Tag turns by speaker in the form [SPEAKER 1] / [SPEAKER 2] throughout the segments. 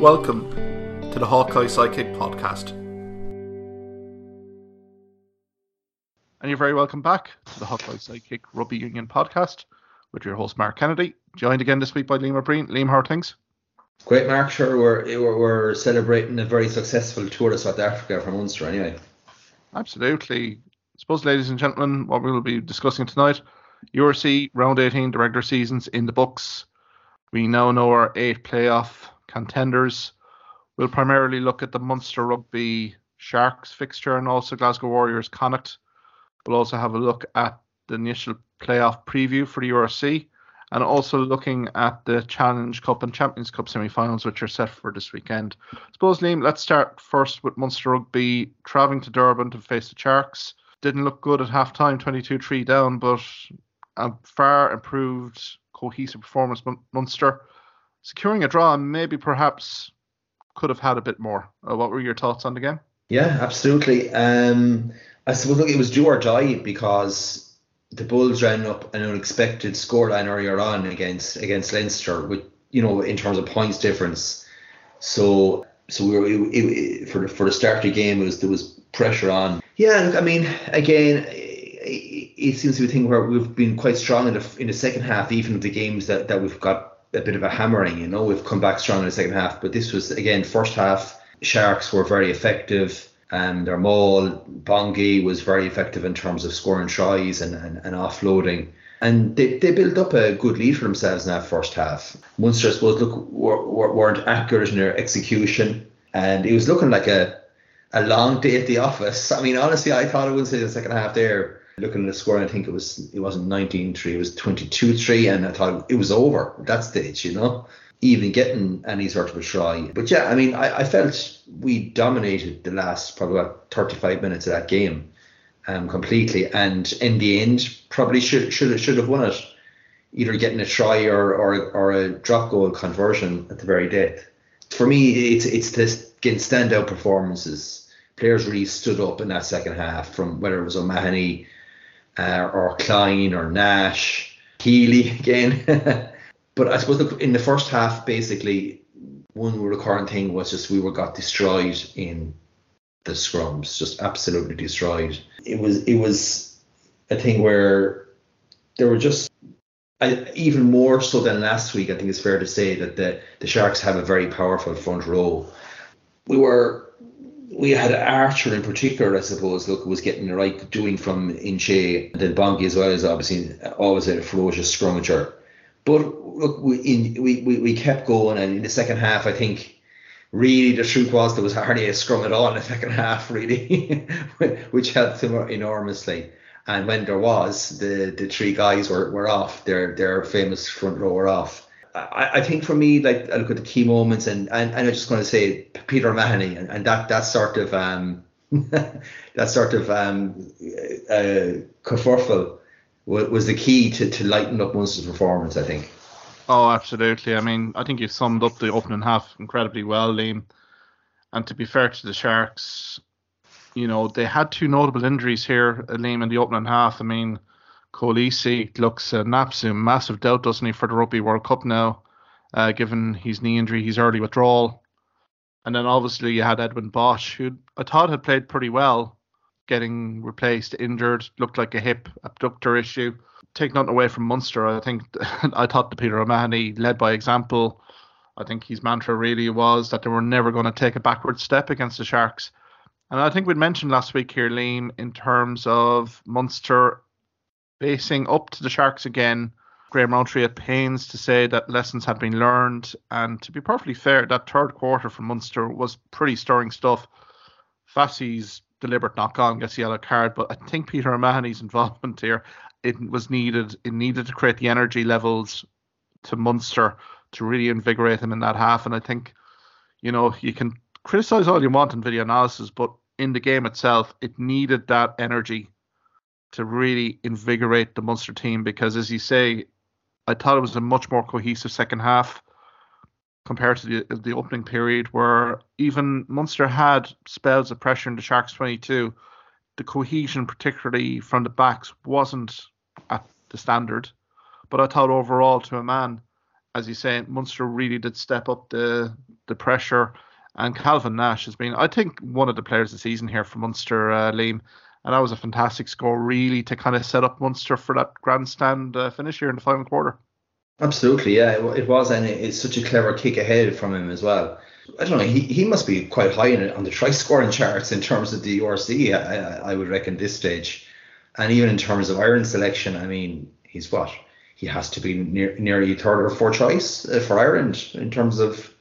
[SPEAKER 1] Welcome to the Hawkeye Sidekick podcast. And you're very welcome back to the Hawkeye Sidekick Rugby Union podcast with your host Mark Kennedy, joined again this week by Liam O'Briain. Liam, how are things?
[SPEAKER 2] Great, Mark. Sure, we're, we're, we're celebrating a very successful tour to South Africa from Munster anyway.
[SPEAKER 1] Absolutely. I suppose, ladies and gentlemen, what we will be discussing tonight URC round 18, the regular season's in the books. We now know our eight playoff contenders. We'll primarily look at the Munster Rugby Sharks fixture and also Glasgow Warriors Connacht. We'll also have a look at the initial playoff preview for the URC and also looking at the Challenge Cup and Champions Cup semi-finals, which are set for this weekend. I suppose, Liam, let's start first with Munster Rugby travelling to Durban to face the Sharks. Didn't look good at half time, 22-3 down, but a far improved cohesive performance Munster securing a draw maybe perhaps could have had a bit more. Uh, what were your thoughts on the game?
[SPEAKER 2] Yeah, absolutely. Um, I suppose look, it was do or die because the Bulls ran up an unexpected scoreline earlier on against against Leinster, with you know in terms of points difference. So so we were it, it, for the, for the start of the game was there was pressure on. Yeah, look, I mean, again, it seems to be a thing where we've been quite strong in the in the second half, even of the games that, that we've got a bit of a hammering. You know, we've come back strong in the second half, but this was again first half. Sharks were very effective. Um, their maul, Bongi was very effective in terms of scoring tries and, and, and offloading. And they, they built up a good lead for themselves in that first half. Munster, I suppose, look, weren't accurate in their execution. And it was looking like a, a long day at the office. I mean, honestly, I thought it was in the second half there looking at the score, I think it was it wasn't 19-3, it was 22-3, and I thought it was over at that stage, you know, even getting any sort of a try. But yeah, I mean, I, I felt we dominated the last probably about 35 minutes of that game, um, completely, and in the end, probably should should should have won it, either getting a try or or, or a drop goal conversion at the very death. For me, it's it's this getting standout performances players really stood up in that second half from whether it was O'Mahony, uh, or Kleyn or Nash, Healy again. but I suppose in the first half, basically, one recurring thing was just we were got destroyed in the scrums, just absolutely destroyed. It was it was a thing where there were just I, even more so than last week. I think it's fair to say that the the Sharks have a very powerful front row. We were we had Archer in particular, I suppose, look, was getting the right doing from Inche, and then Bongi as well as obviously uh, always a ferocious scrummager. But look, we, in, we, we, we kept going, and in the second half, I think really the truth was there was hardly a scrum at all in the second half, really, which helped them enormously. And when there was, the, the three guys were, were off, their their famous front row were off. I, I think for me, like I look at the key moments, and and, and I'm just going to say Peter O'Mahony, and, and that that sort of um, that sort of um, uh, kerfuffle was, was the key to, to lighten up Munster's performance. I think.
[SPEAKER 1] Oh, absolutely. I mean, I think you summed up the opening half incredibly well, Liam. And to be fair to the Sharks, you know, they had two notable injuries here, Liam, in the opening half. I mean, Kolisi looks an absolute massive doubt, doesn't he, for the Rugby World Cup now, uh, given his knee injury, his early withdrawal. And then obviously you had Curwin Bosch, who I thought had played pretty well, getting replaced, injured, looked like a hip abductor issue. Take nothing away from Munster. I think I thought the Peter O'Mahony led by example. I think his mantra really was that they were never going to take a backward step against the Sharks. And I think we'd mentioned last week here, Liam, in terms of Munster facing up to the Sharks again. Graham Rowntree at pains to say that lessons had been learned, and to be perfectly fair, that third quarter from Munster was pretty stirring stuff. Fassi's deliberate knock on gets the yellow card, but I think Peter O'Mahony's involvement here it was needed. It needed to create the energy levels to Munster to really invigorate them in that half. And I think, you know, you can criticize all you want in video analysis, but in the game itself, it needed that energy to really invigorate the Munster team because, as you say, I thought it was a much more cohesive second half compared to the the opening period, where even Munster had spells of pressure in the Sharks 22. The cohesion, particularly from the backs, wasn't at the standard. But I thought overall, to a man, as you say, Munster really did step up the the pressure. And Calvin Nash has been, I think, one of the players of the season here for Munster, uh, Liam. And that was a fantastic score, really, to kind of set up Munster for that grandstand uh, finish here in the final quarter.
[SPEAKER 2] Absolutely, yeah, it, was, and it's such a clever kick ahead from him as well. I don't know, he, he must be quite high in, on the try scoring charts in terms of the URC, I, I would reckon, this stage. And even in terms of Ireland selection, I mean, he's what? He has to be near, nearly third or fourth choice uh, for Ireland in terms of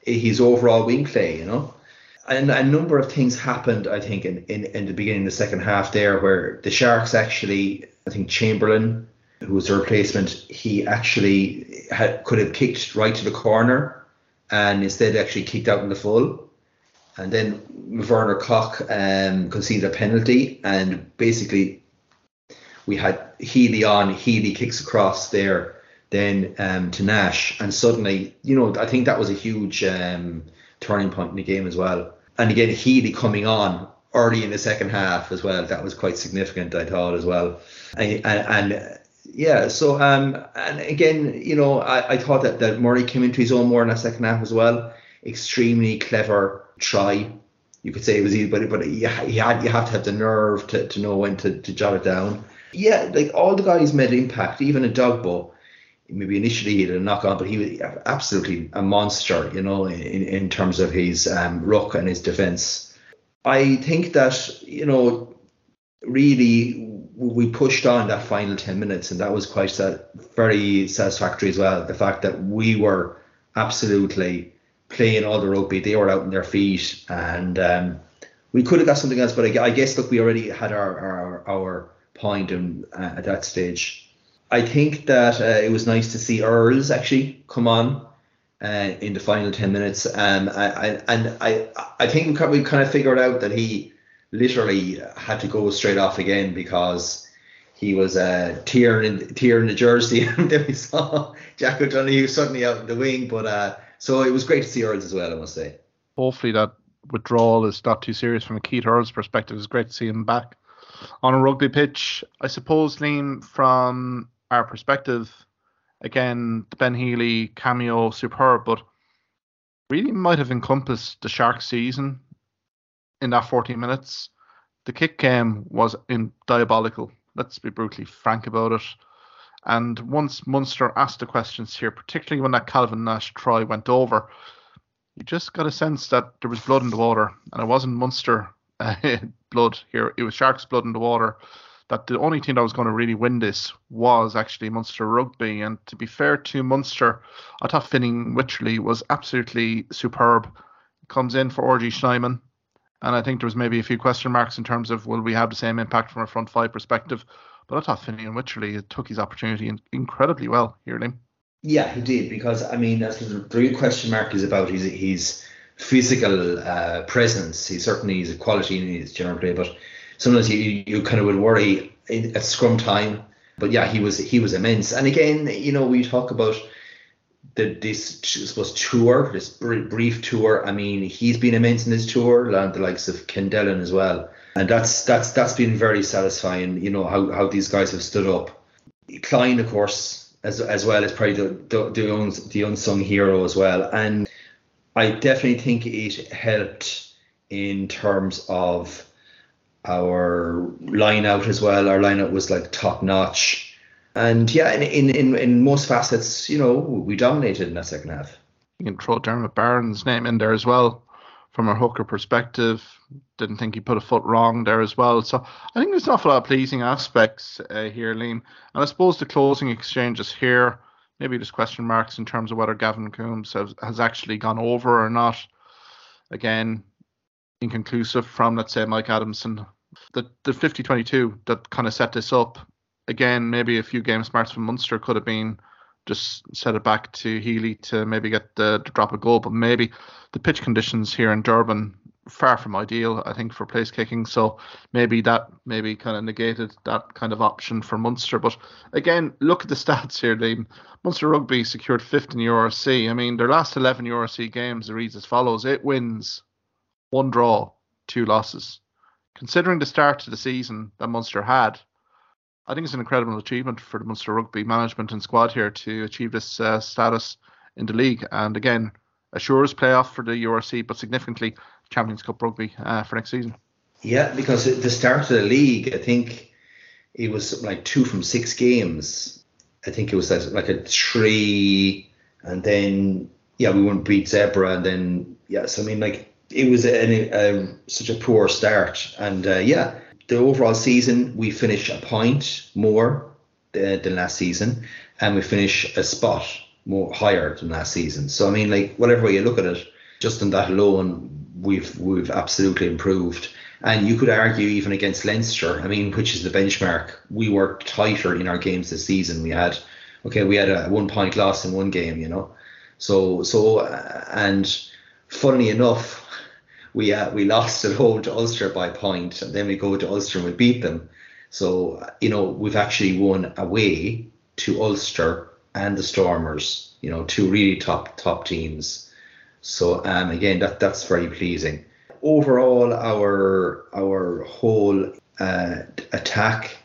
[SPEAKER 2] his overall wing play, you know. And a number of things happened, I think, in, in, in the beginning of the second half there, where the Sharks actually, I think Chamberlain, who was the replacement, he actually had, could have kicked right to the corner and instead actually kicked out in the full. And then Werner Kok um, conceded a penalty, and basically we had Healy on, Healy kicks across there, then um, to Nash, and suddenly, you know, I think that was a huge um, turning point in the game as well. And again, Healy coming on early in the second half as well, that was quite significant, I thought as well. And, and, and yeah, so um, and again, you know, I, I thought that, that Murray came into his own more in that second half as well. Extremely clever try. You could say it was easy, but but you, you had you have to have the nerve to, to know when to, to jot it down. Yeah, like all the guys made impact, even a dog Dogbo. Maybe initially he had a knock on, but he was absolutely a monster, you know, in, in terms of his um, ruck and his defence. I think that, you know, really we pushed on that final 10 minutes and that was quite very satisfactory as well the fact that we were absolutely playing all the rugby they were out on their feet and um, we could have got something else but I, I guess look we already had our our, our point in, uh, at that stage I think that uh, it was nice to see Earls actually come on uh, in the final 10 minutes um, I, I, and I I think we kind of figured out that he literally had to go straight off again because he was uh, tearing tearing the jersey, and then we saw Jack O'Donoghue suddenly out in the wing. But uh, so it was great to see Earls as well, I must say.
[SPEAKER 1] Hopefully that withdrawal is not too serious from a Keith Earls perspective. It's great to see him back on a rugby pitch. I suppose, Liam, from our perspective, again, the Ben Healy cameo, superb, but really might have encompassed the Shark season in that 14 minutes. The kick game was in diabolical. Let's be brutally frank about it. And once Munster asked the questions here, particularly when that Calvin Nash try went over, you just got a sense that there was blood in the water, and it wasn't Munster uh, blood here; it was Sharks blood in the water. That the only team that was going to really win this was actually Munster rugby. And to be fair to Munster, I thought Fineen Wycherley was absolutely superb. Comes in for RG Snyman, and I think there was maybe a few question marks in terms of will we have the same impact from a front five perspective. But I thought Fineen Wycherley took his opportunity incredibly well here, Liam.
[SPEAKER 2] Yeah, he did because I mean, that's the real question mark is about his his physical uh, presence. He certainly is a quality in his general play, but sometimes you you kind of would worry at scrum time. But yeah, he was he was immense. And again, you know, we talk about the, this suppose tour, this brief tour. I mean, he's been immense in this tour, and the likes of Kendellen as well, and that's that's that's been very satisfying. You know how, how these guys have stood up. Kleyn, of course, as as well as probably the the, the, the unsung hero as well, and I definitely think it helped in terms of our line out as well. Our line out was like top notch and yeah, in, in, in, in most facets, you know, we dominated in that second half.
[SPEAKER 1] You can throw Diarmuid Barron's name in there as well from a hooker perspective. Didn't think he put a foot wrong there as well. So I think there's an awful lot of pleasing aspects uh, here, Liam. And I suppose the closing exchanges here, maybe just question marks in terms of whether Gavin Coombes has, has actually gone over or not. Again, inconclusive from, let's say, Mike Adamson. The, the 50-22 that kind of set this up again, maybe a few game smarts from Munster could have been just set it back to Healy to maybe get the, the drop a goal, but maybe the pitch conditions here in Durban far from ideal, I think, for place kicking. So maybe that maybe kind of negated that kind of option for Munster. But again, look at the stats here, Liam. Munster Rugby secured fifth in URC. I mean, their last 11 URC games, reads as follows eight wins, one draw, two losses. Considering the start to the season that Munster had, I think it's an incredible achievement for the Munster Rugby management and squad here to achieve this uh, status in the league. And again, assures playoff for the URC, but significantly Champions Cup rugby uh, for next season.
[SPEAKER 2] Yeah, because the start of the league, I think it was like two from six games. I think it was like a three, and then yeah, we wouldn't beat Zebre, and then yeah, so I mean like it was a, a, such a poor start, and uh, yeah, the overall season we finish a point more than, than last season, and we finish a spot more higher than last season. So I mean, like whatever way you look at it, just on that alone, we've we've absolutely improved. And you could argue even against Leinster, I mean, which is the benchmark, we were tighter in our games this season. We had, okay, we had a one point loss in one game, you know. So, so, uh, and funnily enough, we uh, we lost at home to Ulster by a point, and then we go to Ulster and we beat them. So, you know, we've actually won away to Ulster and the Stormers, you know, two really top top teams. So, um, again, that that's very pleasing overall, our our whole uh, attack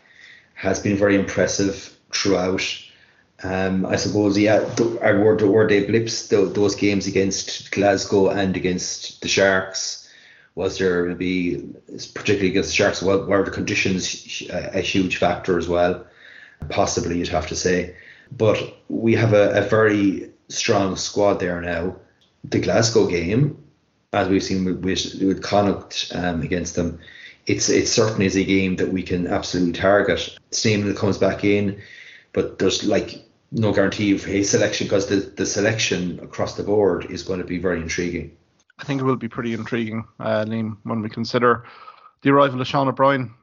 [SPEAKER 2] has been very impressive throughout. Um, I suppose, yeah, the, our word, were they blips, the, those games against Glasgow and against the Sharks? Was there maybe, particularly against the Sharks, were, were the conditions a, a, huge factor as well? Possibly, you'd have to say. But we have a, a very strong squad there now. The Glasgow game, as we've seen with, with, Connacht um, against them, it's it certainly is a game that we can absolutely target. Same comes back in, but there's like no guarantee of his selection because the, the selection across the board is going to be very intriguing.
[SPEAKER 1] I think it will be pretty intriguing, uh, Liam, when we consider the arrival of Sean O'Brien,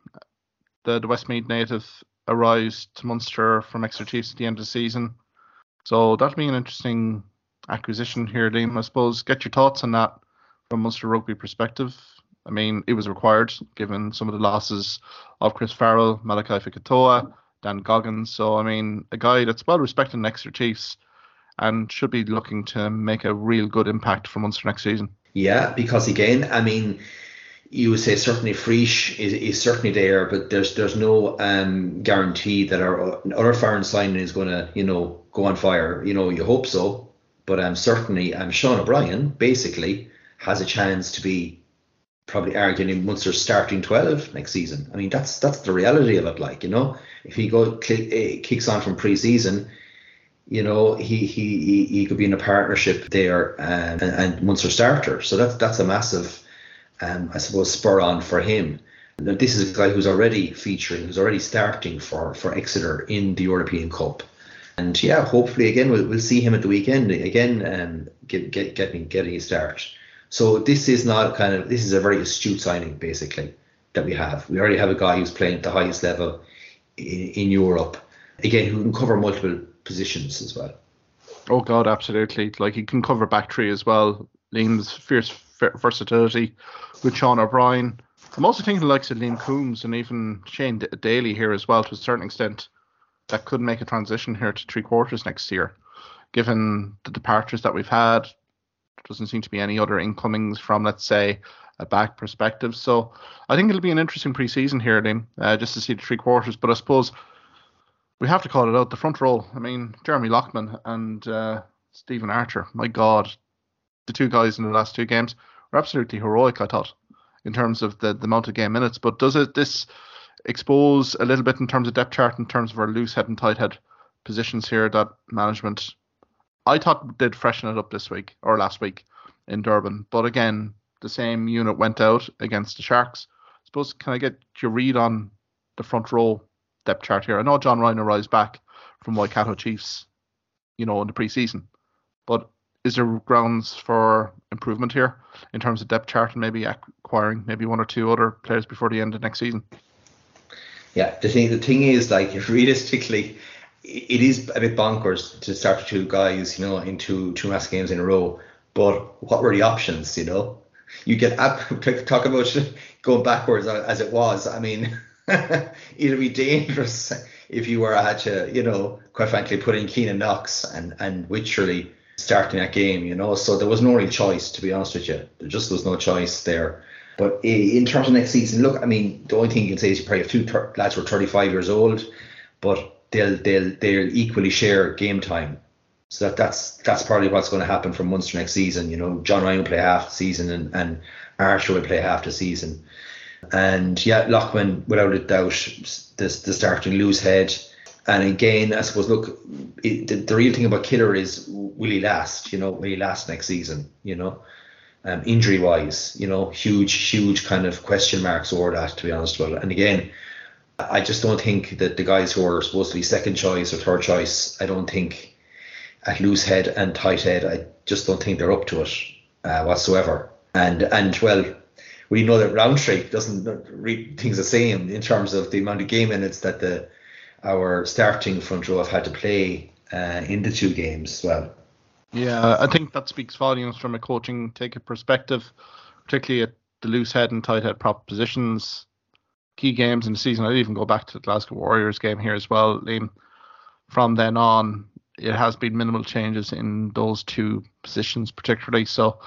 [SPEAKER 1] the, the Westmeath native, arrives to Munster from Exeter Chiefs at the end of the season. So that'll be an interesting acquisition here, Liam. I suppose get your thoughts on that from Munster rugby perspective. I mean, it was required given some of the losses of Chris Farrell, Malakai Fekitoa, Dan Goggins. So, I mean, a guy that's well respected in Exeter Chiefs and should be looking to make a real good impact for Munster next season.
[SPEAKER 2] Yeah, because again, I mean, you would say certainly Frisch is, is certainly there, but there's there's no um, guarantee that our other foreign signing is going to you know go on fire. You know, you hope so, but um, certainly um, Sean O'Brien basically has a chance to be probably arguing Munster's starting 12 next season. I mean, that's that's the reality of it. Like, you know, if he go uh, kicks on from pre-season, you know, he he he could be in a partnership there um, and, and Munster starter. So that's that's a massive, um, I suppose, spur on for him. Now, this is a guy who's already featuring, who's already starting for for Exeter in the European Cup. And yeah, hopefully again we'll, we'll see him at the weekend again um, get get getting getting a start. So this is not kind of this is a very astute signing basically that we have. We already have a guy who's playing at the highest level in, in Europe. Again, who can cover multiple positions as well.
[SPEAKER 1] Oh God, absolutely! Like he can cover back three as well. Liam's fierce versatility with Sean O'Brien. I'm also thinking the likes of Liam Coombes and even Shane Daly here as well to a certain extent that could make a transition here to three quarters next year, given the departures that we've had, doesn't seem to be any other incomings from, let's say, a back perspective. So I think it'll be an interesting preseason here, Liam, uh, just to see the three quarters. But I suppose we have to call it out. The front row, I mean, Jeremy Loughman and uh, Stephen Archer, my God, the two guys in the last two games were absolutely heroic, I thought, in terms of the, the amount of game minutes. But does it this expose a little bit in terms of depth chart, in terms of our loose head and tight head positions here that management I thought did freshen it up this week or last week in Durban. But again, the same unit went out against the Sharks. I suppose can I get your read on the front row depth chart here? I know John Ryan arrives back from Waikato Chiefs, you know, in the preseason. But is there grounds for improvement here in terms of depth chart and maybe acquiring maybe one or two other players before the end of next season?
[SPEAKER 2] Yeah, the thing the thing is like realistically it is a bit bonkers to start two guys, you know, into two mass games in a row. But what were the options, you know? You get up talk about going backwards uh, as it was. I mean, it'd be dangerous if you were had to, you know, quite frankly, put in Keynan Knox and and Wycherley starting that game, you know. So there was no real choice, to be honest with you. There just was no choice there. But in terms of next season, look, I mean, the only thing you can say is you probably have two ter- lads who are 35 years old, but they'll they'll they'll equally share game time. So that, that's that's probably what's going to happen for Munster next season. You know, John Ryan will play half the season and, and Archer will play half the season. And yeah, Loughman, without a doubt, the, the starting loose head. And again, I suppose, look, it, the, the, real thing about Killer is will he last? You know, will he last next season? You know, um, injury wise, you know, huge, huge kind of question marks over that, to be honest. Well, and again, I just don't think that the guys who are supposed to be second choice or third choice, I don't think at loose head and tight head, I just don't think they're up to it uh, whatsoever. And and well, we know that Rowntree doesn't read things the same in terms of the amount of game minutes that the our starting front row have had to play uh, in the two games well.
[SPEAKER 1] Yeah, I think that speaks volumes from a coaching take a perspective, particularly at the loose head and tight head prop positions. Key games in the season. I'd even go back to the Glasgow Warriors game here as well, Liam. From then on, it has been minimal changes in those two positions, particularly. So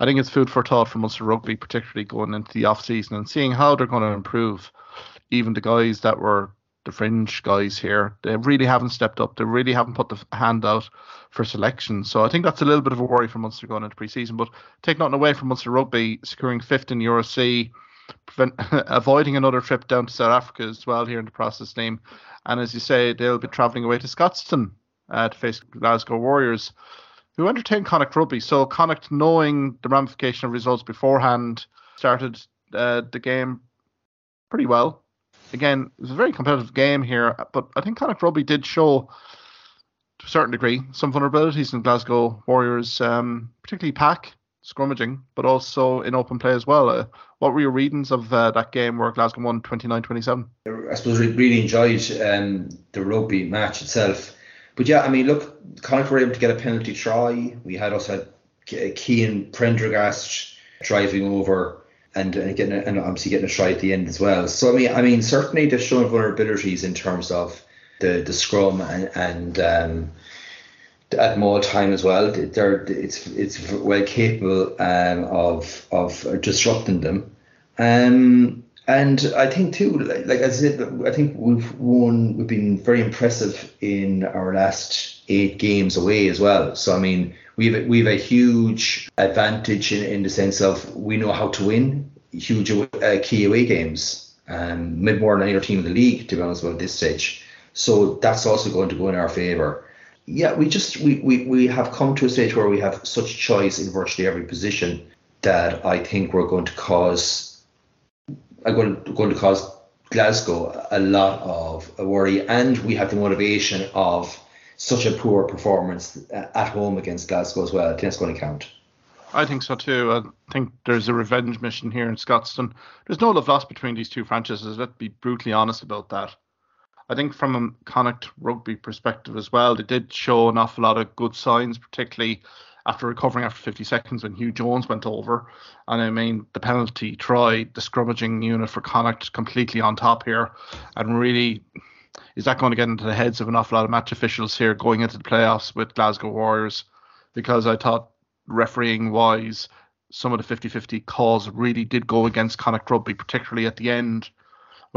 [SPEAKER 1] I think it's food for thought for Munster Rugby, particularly going into the off season and seeing how they're going to improve. Even the guys that were the fringe guys here, they really haven't stepped up. They really haven't put the hand out for selection. So I think that's a little bit of a worry for Munster going into pre-season. But take nothing away from Munster Rugby, securing fifth in URC, prevent, avoiding another trip down to South Africa as well here in the process team. And as you say, they'll be travelling away to Scotstoun uh, to face Glasgow Warriors, who entertained Connacht Rugby. So Connacht, knowing the ramification of results beforehand, started uh, the game pretty well. Again, it was a very competitive game here, but I think Connacht Rugby did show, to a certain degree, some vulnerabilities in Glasgow Warriors, um, particularly pack scrummaging, but also in open play as well. Uh, what were your readings of uh, that game where Glasgow won 29-27?
[SPEAKER 2] I suppose we really enjoyed um, the rugby match itself. But yeah, I mean, look, Connacht were able to get a penalty try. We had also had Cian Prendergast driving over and, and getting a, and obviously getting a try at the end as well. So I mean, I mean, certainly they've shown vulnerabilities in terms of the the scrum and and um, at Maul time as well. They're it's it's well capable um, of of disrupting them. Um, and I think too, like, like I said, I think we've won. We've been very impressive in our last eight games away as well. So I mean, we've we've a huge advantage in, in the sense of we know how to win huge uh, key away games. Um, more than any other team in the league, to be honest, about this stage. So that's also going to go in our favour. Yeah, we just we, we, we have come to a stage where we have such choice in virtually every position that I think we're going to cause are going to, going to cause Glasgow a lot of worry, and we have the motivation of such a poor performance at home against Glasgow as well. I think that's going to count.
[SPEAKER 1] I think so too. I think there's a revenge mission here in Scotstoun. There's no love lost between these two franchises. Let's be brutally honest about that. I think from a Connacht rugby perspective as well, they did show an awful lot of good signs, particularly after recovering after 50 seconds when Huw Jones went over. And I mean, the penalty try, the scrummaging unit for Connacht completely on top here. And really, is that going to get into the heads of an awful lot of match officials here going into the playoffs with Glasgow Warriors? Because I thought refereeing wise, some of the 50 50 calls really did go against Connacht Rugby, particularly at the end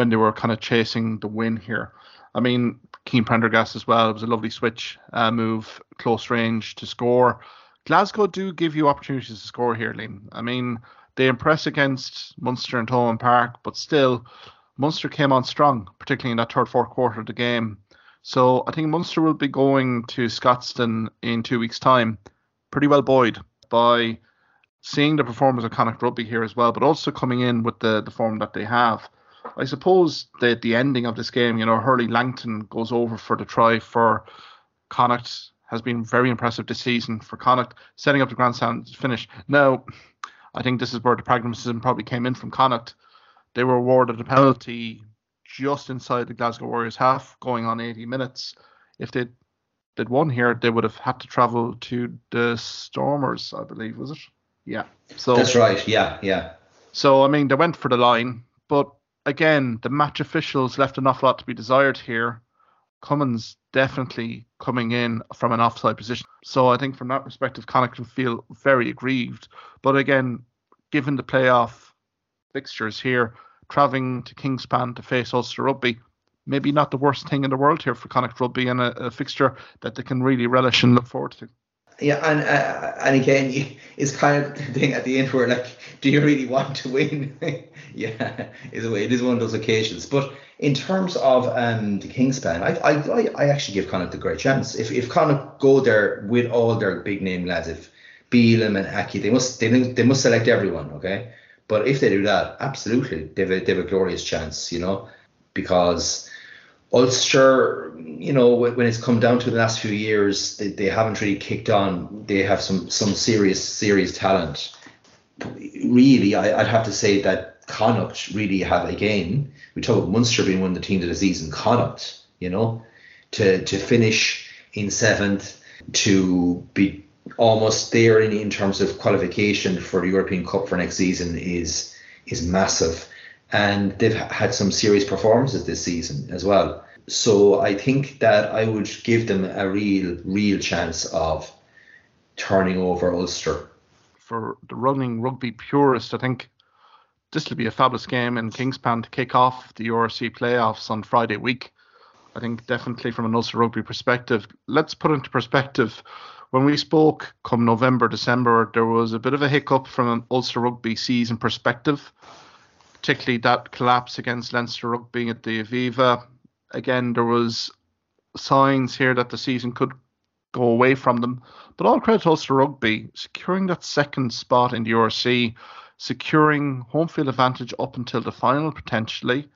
[SPEAKER 1] when they were kind of chasing the win here. I mean, Cian Prendergast as well. It was a lovely switch uh, move, close range to score. Glasgow do give you opportunities to score here, Liam. I mean, they impress against Munster and Thomond Park, but still, Munster came on strong, particularly in that third, fourth quarter of the game. So I think Munster will be going to Scotstoun in two weeks' time, pretty well buoyed by seeing the performance of Connacht Rugby here as well, but also coming in with the, the form that they have. I suppose that the ending of this game, you know, Hurley Langton goes over for the try for Connacht has been very impressive this season for Connacht, setting up the grandstand finish. Now, I think this is where the pragmatism probably came in from Connacht. They were awarded a penalty just inside the Glasgow Warriors half, going on 80 minutes. If they'd, they'd won here, they would have had to travel to the Stormers, I believe, was it? Yeah.
[SPEAKER 2] So that's right. Yeah, yeah.
[SPEAKER 1] So I mean, they went for the line, but again, the match officials left an awful lot to be desired here. Cummings definitely coming in from an offside position. So I think from that perspective, Connacht can feel very aggrieved. But again, given the playoff fixtures here, travelling to Kingspan to face Ulster Rugby, maybe not the worst thing in the world here for Connacht Rugby and a, a fixture that they can really relish and look forward to.
[SPEAKER 2] Yeah, and uh, and again, it's kind of the thing at the end where like, do you really want to win? yeah, is it is one of those occasions. But in terms of um, the Kingspan, I, I I actually give Connacht a great chance. If if Connacht go there with all their big name lads, if Bealham and Aki, they must they, they must select everyone, okay? But if they do that, absolutely, they have a, they have a glorious chance, you know, because Ulster, you know, when it's come down to the last few years, they, they haven't really kicked on. They have some some serious serious talent. Really, I, would have to say that Connacht really have again. We talk about Munster being one of the teams of the season. Connacht, you know, to to finish in seventh, to be almost there in, in terms of qualification for the European Cup for next season is is massive and they've had some serious performances this season as well. So I think that I would give them a real, real chance of turning over Ulster.
[SPEAKER 1] For the running rugby purist, I think this will be a fabulous game in Kingspan to kick off the URC playoffs on Friday week. I think definitely from an Ulster rugby perspective, let's put into perspective when we spoke come November, December, there was a bit of a hiccup from an Ulster rugby season perspective particularly that collapse against Leinster Rugby at the Aviva. Again, there was signs here that the season could go away from them. But all credit to Ulster Rugby securing that second spot in the URC, securing home field advantage up until the final potentially.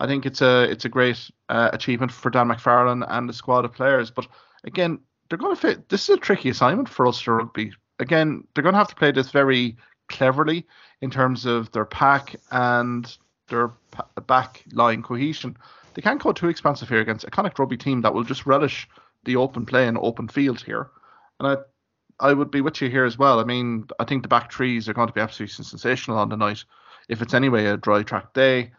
[SPEAKER 1] I think it's a it's a great uh, achievement for Dan McFarland and the squad of players. But again, they're going to fit. This is a tricky assignment for Ulster Rugby. Again, they're going to have to play this very cleverly in terms of their pack and their back line cohesion. They can't go too expansive here against a Connacht Rugby team that will just relish the open play and open field here. And I I would be with you here as well. I mean, I think the back trees are going to be absolutely sensational on the night. If it's anyway a dry track day,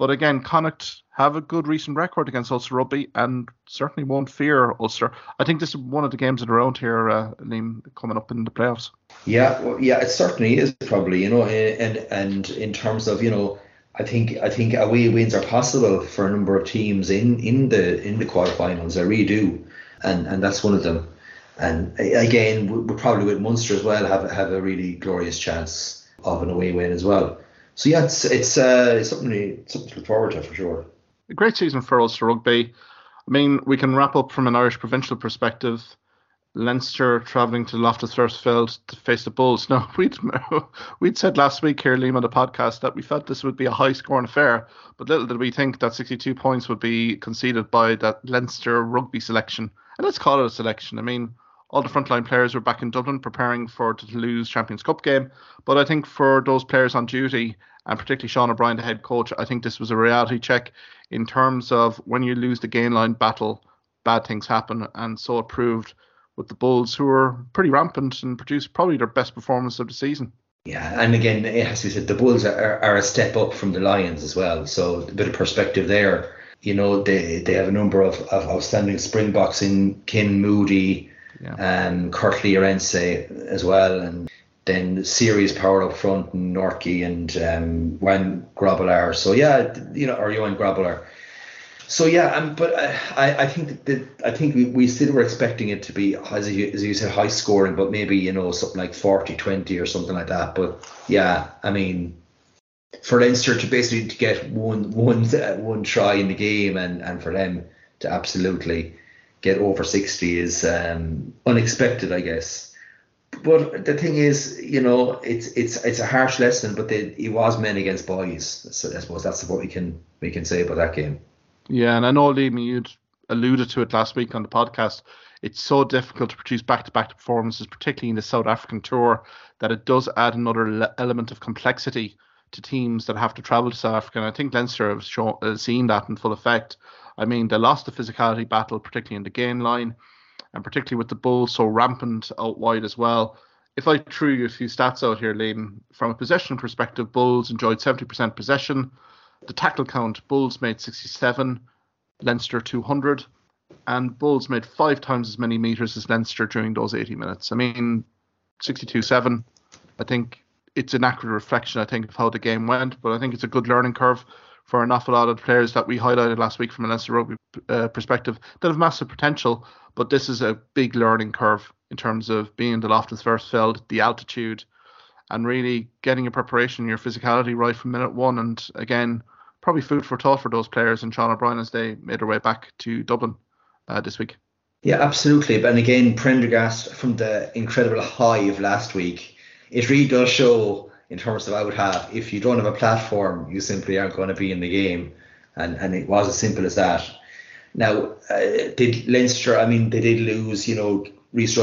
[SPEAKER 1] but again, Connacht have a good recent record against Ulster Rugby and certainly won't fear Ulster. I think this is one of the games in the round here, uh, Liam, coming up in the playoffs.
[SPEAKER 2] Yeah, well, yeah, it certainly is probably, you know, and and in terms of you know. I think I think away wins are possible for a number of teams in, in the in the quarterfinals. I really do, and and that's one of them. And again, we're probably with Munster as well have have a really glorious chance of an away win as well so yeah, it's it's, uh, something something to look forward to for sure.
[SPEAKER 1] A great season for Ulster Rugby. I mean, we can wrap up from an Irish provincial perspective. Leinster travelling to Loftus Versfeld to face the Bulls. Now, we'd we'd said last week here, Liam, on the podcast that we felt this would be a high scoring affair, but little did we think that 62 points would be conceded by that Leinster rugby selection. And let's call it a selection. I mean, all the frontline players were back in Dublin preparing for the Toulouse Champions Cup game. But I think for those players on duty, and particularly Sean O'Brien, the head coach, I think this was a reality check in terms of when you lose the gain line battle, bad things happen. And so it proved with the Bulls, who were pretty rampant and produced probably their best performance of the season.
[SPEAKER 2] Yeah, and again, as to said, the Bulls are, are a step up from the Lions as well. So a bit of perspective there. You know, they, they have a number of, of outstanding Springboks in Canan Moodie, yeah. um, Kurt-Lee Arendse as well, and then serious power up front, and Nortje and um, Juan Grobbelaar. So yeah, you know, or Johan Grobbelaar. So yeah, um, but uh, I, I think that, I think we, we still were expecting it to be as you, as you said high scoring, but maybe you know something like 40-20 or something like that. But yeah, I mean, for Leinster to basically to get one one uh, one try in the game and and for them to absolutely get over 60 is um, unexpected, I guess. But the thing is, you know, it's it's it's a harsh lesson, but it was men against boys. So I suppose that's what we can we can say about that game.
[SPEAKER 1] Yeah, and I know Liam, you'd alluded to it last week on the podcast. It's so difficult to produce back-to-back performances, particularly in the South African tour, that it does add another le- element of complexity to teams that have to travel to South Africa. And I think Leinster have shown, uh, seen that in full effect. I mean, they lost the physicality battle, particularly in the gain line, and particularly with the Bulls so rampant out wide as well. If I threw you a few stats out here, Liam, from a possession perspective, Bulls enjoyed 70% possession. The tackle count, Bulls made 67, Leinster 200, and Bulls made five times as many meters as Leinster during those 80 minutes. I mean, 62 7. I think it's an accurate reflection, I think, of how the game went, but I think it's a good learning curve for an awful lot of players that we highlighted last week from a Leinster rugby uh, perspective that have massive potential, but this is a big learning curve in terms of being in the Loftus Versfeld, the altitude, and really getting your preparation, your physicality right from minute one. And again, probably food for thought for those players and Sean O'Brien as they made their way back to Dublin uh, this week.
[SPEAKER 2] Yeah, absolutely. But again, Prendergast from the incredible high of last week, it really does show in terms of out half. If you don't have a platform, you simply aren't going to be in the game, and and it was as simple as that. Now, uh, did Leinster? I mean, they did lose. You know, Rhys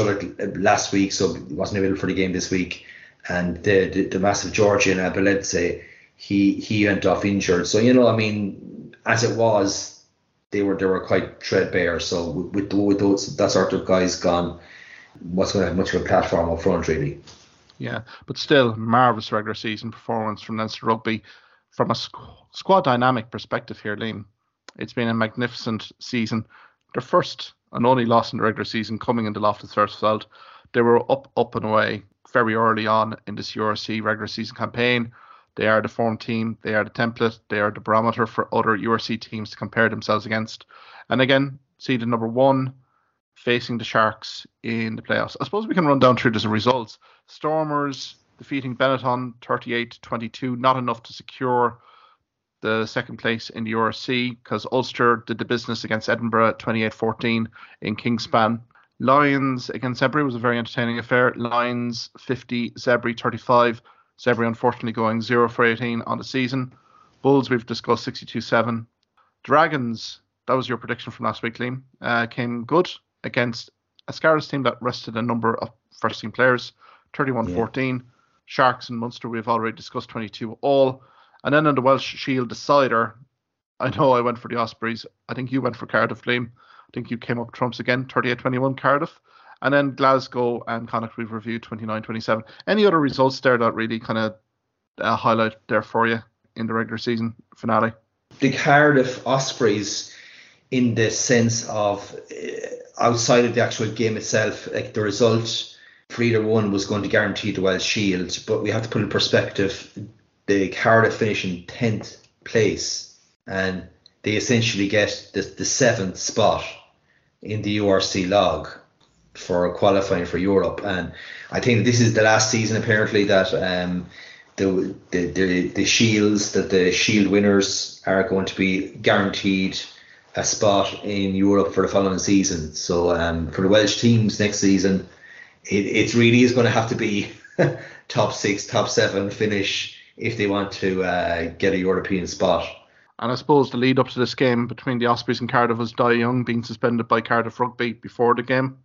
[SPEAKER 2] last week, so he wasn't available for the game this week, and the the, the massive Georgian Abeledze, he he went off injured. So you know, I mean, as it was, they were they were quite threadbare. So with with those that sort of guys gone, what's going to have much of a platform up front really?
[SPEAKER 1] Yeah, but still, marvellous regular season performance from Leinster Rugby. From a squ- squad dynamic perspective here, Liam, it's been a magnificent season. Their first and only loss in the regular season coming into Loftus Versfeld. They were up, up and away very early on in this URC regular season campaign. They are the form team. They are the template. They are the barometer for other URC teams to compare themselves against. And again, seeded number one, facing the Sharks in the playoffs. I suppose we can run down through the results. Stormers defeating Benetton 38 22, not enough to secure the second place in the URC because Ulster did the business against Edinburgh 28 14 in Kingspan. Lions against Zebre was a very entertaining affair. Lions 50, Zebre 35. Zebre unfortunately going 0 for 18 on the season. Bulls we've discussed 62 7. Dragons, that was your prediction from last week, Liam, uh, came good against a Scarlets team that rested a number of first team players, 31 14. Yeah. Sharks and Munster, we've already discussed 22 all. And then on the Welsh Shield decider, I know I went for the Ospreys. I think you went for Cardiff Flame. I think you came up trumps again, 38 21 Cardiff. And then Glasgow and Connacht, we've reviewed 29 27. Any other results there that really kind of uh, highlight there for you in the regular season finale?
[SPEAKER 2] The Cardiff Ospreys, in the sense of uh, outside of the actual game itself, like the result for either one was going to guarantee the Welsh Shield. But we have to put in perspective the Cardiff finishing 10th place and they essentially get the, the seventh spot in the URC log for qualifying for Europe. And I think this is the last season apparently that um, the, the, the, the shields, that the shield winners are going to be guaranteed a spot in Europe for the following season. So um, for the Welsh teams next season, it, it really is going to have to be top six, top seven finish if they want to uh, get a European spot.
[SPEAKER 1] And I suppose the lead up to this game between the Ospreys and Cardiff was Dai Young being suspended by Cardiff Rugby before the game.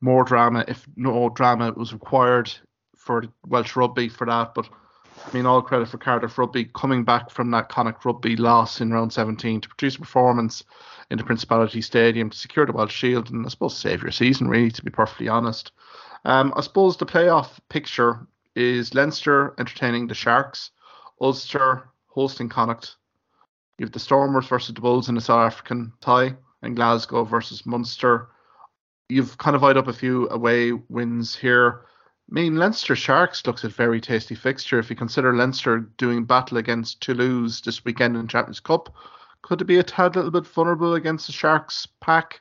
[SPEAKER 1] More drama, if no drama was required for Welsh Rugby for that. But I mean, all credit for Cardiff Rugby coming back from that Connacht Rugby loss in round 17 to produce a performance in the Principality Stadium to secure the Welsh Shield and I suppose save your season, really, to be perfectly honest. Um, I suppose the playoff picture is Leinster entertaining the Sharks, Ulster hosting Connacht. You have the Stormers versus the Bulls in the South African tie, and Glasgow versus Munster. You've kind of eyed up a few away wins here. I mean, Leinster Sharks looks a very tasty fixture if you consider Leinster doing battle against Toulouse this weekend in the Champions Cup. Could it be a tad little bit vulnerable against the Sharks pack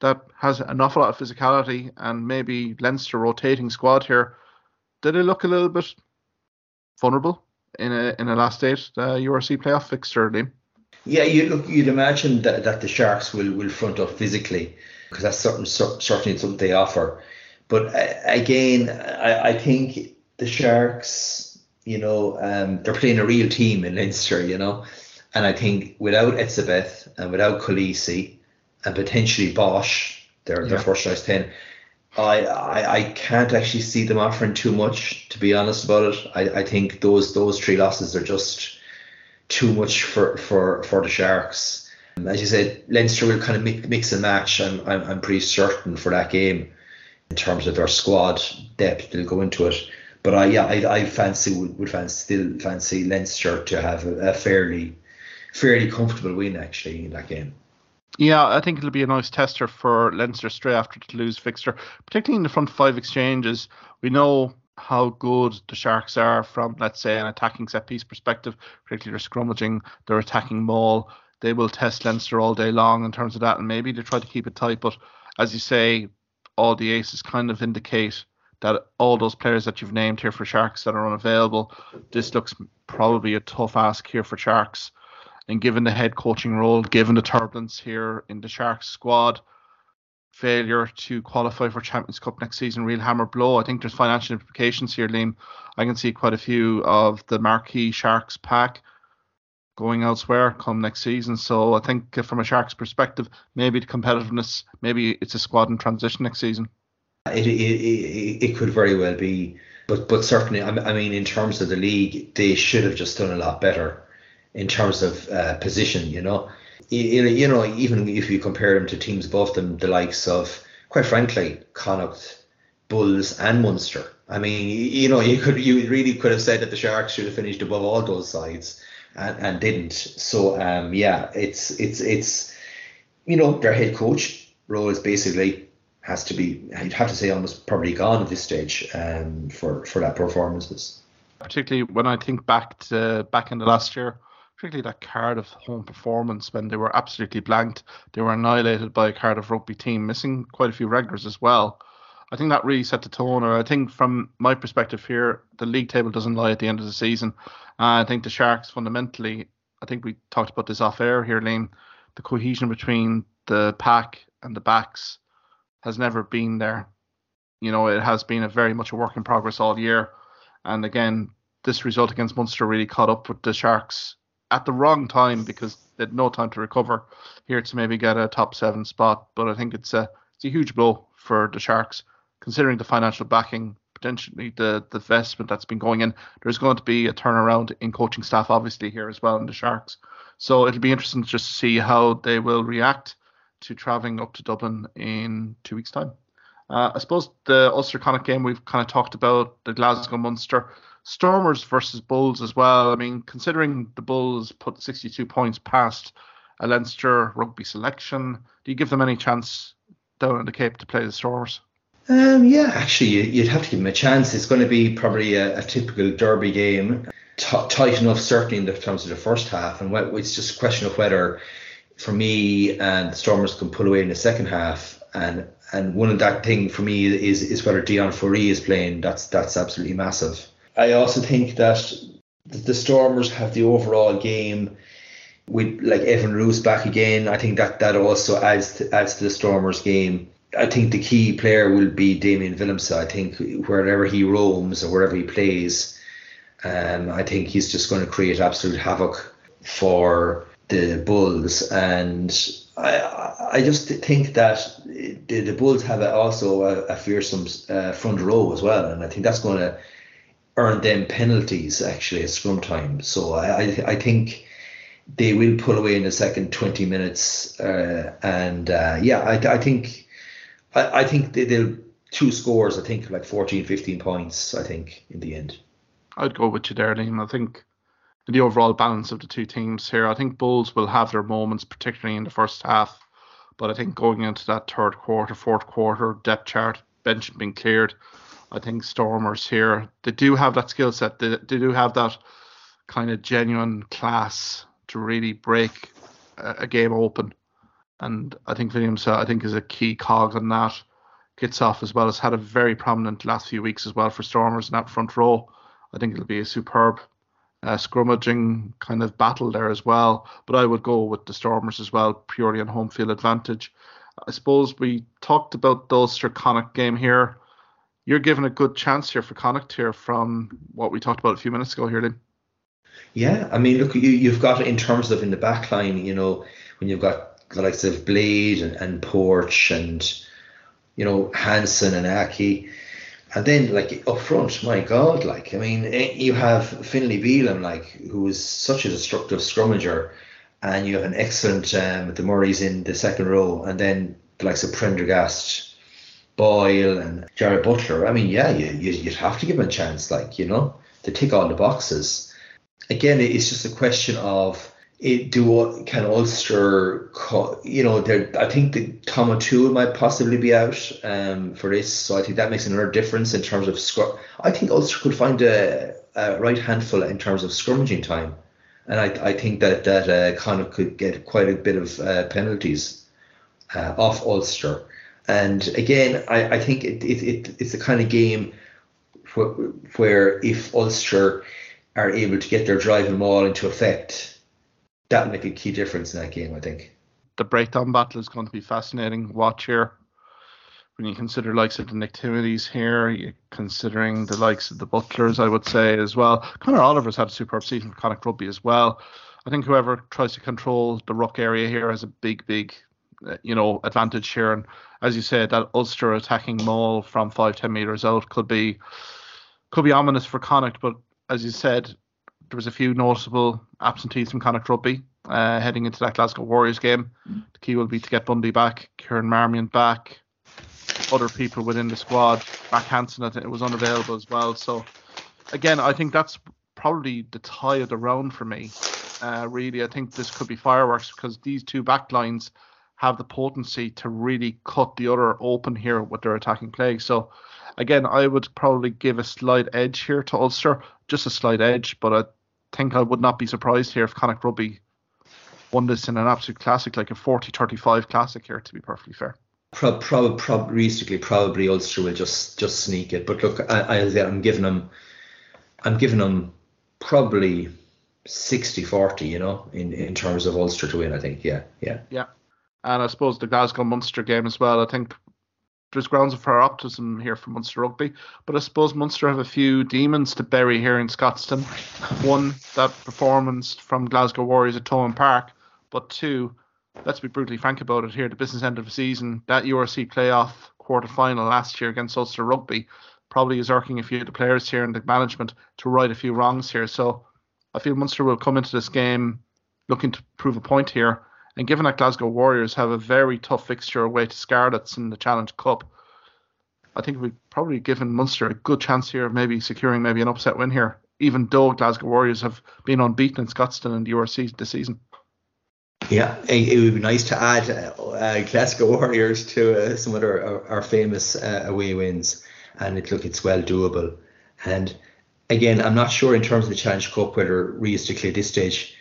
[SPEAKER 1] that has an awful lot of physicality and maybe Leinster rotating squad here? Did it look a little bit vulnerable in a in a last eight uh, URC playoff fixture, Liam?
[SPEAKER 2] Yeah, you look. You'd imagine that, that the Sharks will, will front up physically because that's certain, certainly something they offer. But uh, again, I, I think the Sharks, you know, um, they're playing a real team in Leinster, you know, and I think without Etzebeth and without Kolisi and potentially Bosch, their yeah. their first choice ten, I, I I can't actually see them offering too much, to be honest about it. I, I think those those three losses are just too much for for for the Sharks. Um, as you said, Leinster will kind of mix, mix and match. I'm, I'm I'm pretty certain for that game in terms of their squad depth. They'll go into it. But I yeah I, I fancy would, would fancy, still fancy Leinster to have a, a fairly fairly comfortable win actually in that game.
[SPEAKER 1] Yeah, I think it'll be a nice tester for Leinster straight after the Toulouse fixture, particularly in the front five exchanges. We know how good the Sharks are from, let's say, an attacking set piece perspective, particularly their scrummaging, their attacking maul. They will test Leinster all day long in terms of that, and maybe they try to keep it tight. But as you say, all the aces kind of indicate that all those players that you've named here for Sharks that are unavailable, this looks probably a tough ask here for Sharks. And given the head coaching role, given the turbulence here in the Sharks squad, failure to qualify for Champions Cup next season, real hammer blow. I think there's financial implications here, Liam. I can see quite a few of the marquee Sharks pack going elsewhere come next season. So I think from a Sharks perspective, maybe the competitiveness, maybe it's a squad in transition next season.
[SPEAKER 2] It, it, it, could very well be, but but certainly, I mean, in terms of the league, they should have just done a lot better in terms of uh, position. You know, you, you know, even if you compare them to teams above them, the likes of, quite frankly, Connacht, Bulls, and Munster. I mean, you know, you could you really could have said that the Sharks should have finished above all those sides, and, and didn't. So um, yeah, it's it's it's you know their head coach role is basically has to be you'd have to say almost probably gone at this stage um, for for that performances.
[SPEAKER 1] Particularly when I think back to back in the last year particularly that Cardiff home performance when they were absolutely blanked. They were annihilated by a Cardiff rugby team, missing quite a few regulars as well. I think that really set the tone. Or I think from my perspective here, the league table doesn't lie at the end of the season. Uh, I think the Sharks fundamentally, I think we talked about this off air here, Liam. The cohesion between the pack and the backs has never been there. You know, it has been a very much a work in progress all year. And again, this result against Munster really caught up with the Sharks at the wrong time because they had no time to recover here to maybe get a top seven spot. But I think it's a it's a huge blow for the Sharks, considering the financial backing, potentially the the investment that's been going in. There's going to be a turnaround in coaching staff, obviously here as well in the Sharks. So it'll be interesting to just see how they will react to travelling up to Dublin in two weeks' time. Uh, I suppose the Ulster Connacht game we've kind of talked about the Glasgow Munster Stormers versus Bulls as well. I mean, considering the Bulls put 62 points past a Leinster rugby selection, do you give them any chance down in the Cape to play the Stormers?
[SPEAKER 2] Um, yeah, actually, you'd have to give them a chance. It's going to be probably a, a typical derby game, T- tight enough certainly in the terms of the first half, and it's just a question of whether, for me, and the Stormers can pull away in the second half. And and one of that thing for me is is whether Deon Fourie is playing. That's that's absolutely massive. I also think that the Stormers have the overall game with like Evan Roos back again. I think that that also adds to, adds to the Stormers game. I think the key player will be Damian Willemse. I think wherever he roams or wherever he plays, um, I think he's just going to create absolute havoc for the Bulls. And I I just think that the, the Bulls have also a, a fearsome uh, front row as well, and I think that's going to earn them penalties actually at scrum time. So I, I, think they will pull away in the second 20 minutes. Uh, and uh, yeah, I, I think I, I think they, will two scores. I think like 14, 15 points. I think in the end.
[SPEAKER 1] I'd go with you there, Liam. I think the overall balance of the two teams here, I think Bulls will have their moments, particularly in the first half. But I think going into that third quarter, fourth quarter, depth chart, bench being cleared, I think Stormers here they do have that skill set. They, they do have that kind of genuine class to really break a, a game open. And I think Willemse, I think, is a key cog on that. Kitshoff as well has had a very prominent last few weeks as well for Stormers in that front row. I think it'll be a superb uh, scrummaging kind of battle there as well. But I would go with the Stormers as well, purely on home field advantage. I suppose we talked about the Ulster Connacht game here you're given a good chance here for Connacht here from what we talked about a few minutes ago here, Liam.
[SPEAKER 2] Yeah, I mean, look, you you've got in terms of in the back line, you know, when you've got the likes of Blade and, and Porch and you know Hansen and Aki, and then like up front, my God, like I mean, eh, you have Finlay Bealham, like who is such a destructive scrummager, and you have an excellent um, the Murrays in the second row, and then the likes of Prendergast Boyle and Jarrad Butler. I mean, yeah, you, you, would have to give him a chance, like, you know, to tick all the boxes. Again, it's just a question of it, do can Ulster, you know, I think the Tom O'Toole might possibly be out um, for this, so I think that makes another difference in terms of scrum. I think Ulster could find a, a right handful in terms of scrummaging time, and I, I think that that uh, Connacht could get quite a bit of uh, penalties uh, off Ulster. And again, I, I think it, it, it, it's the kind of game where, where if Ulster are able to get their driving maul into effect that'll make a key difference in that game, I think.
[SPEAKER 1] The breakdown battle is going to be fascinating. Watch here. When you consider likes of the Nick here, you're considering the likes of the Butlers, I would say as well. Conor Oliver's had a superb season for Connacht Rugby as well. I think whoever tries to control the ruck area here has a big, big, you know, advantage here. And as you said, that Ulster attacking maul from five, ten meters out could be could be ominous for Connacht. But as you said, there was a few noticeable absentees from Connacht Rugby uh, heading into that Glasgow Warriors game. The key will be to get Bundee back, Kieran Marmion back, other people within the squad. Mack Hansen, I think it was unavailable as well. So again, I think that's probably the tie of the round for me. Uh, really, I think this could be fireworks because these two backlines have the potency to really cut the other open here with their attacking play. So again, I would probably give a slight edge here to Ulster, just a slight edge, but I think I would not be surprised here if Connacht Rugby won this in an absolute classic, like a 40-35 classic here, to be perfectly fair.
[SPEAKER 2] Prob, prob, prob, realistically, probably Ulster will just just sneak it. But look, I, I, I'm giving them, I'm giving them probably 60-40, you know, in, in terms of Ulster to win. I think, yeah, yeah,
[SPEAKER 1] yeah. And I suppose the Glasgow Munster game as well. I think there's grounds for optimism here for Munster Rugby, but I suppose Munster have a few demons to bury here in Scotstoun. One, that performance from Glasgow Warriors at Thomond Park, but two, let's be brutally frank about it here, the business end of the season, that URC playoff quarter final last year against Ulster Rugby probably is irking a few of the players here and the management to right a few wrongs here. So I feel Munster will come into this game looking to prove a point here and given that Glasgow Warriors have a very tough fixture away to Scarlets in the Challenge Cup, I think we've probably given Munster a good chance here of maybe securing maybe an upset win here, even though Glasgow Warriors have been unbeaten in Scotstoun and the URC this season.
[SPEAKER 2] Yeah, it would be nice to add uh, Glasgow Warriors to uh, some of our, our famous uh, away wins, and it look it's well doable. And again, I'm not sure in terms of the Challenge Cup whether realistically at this stage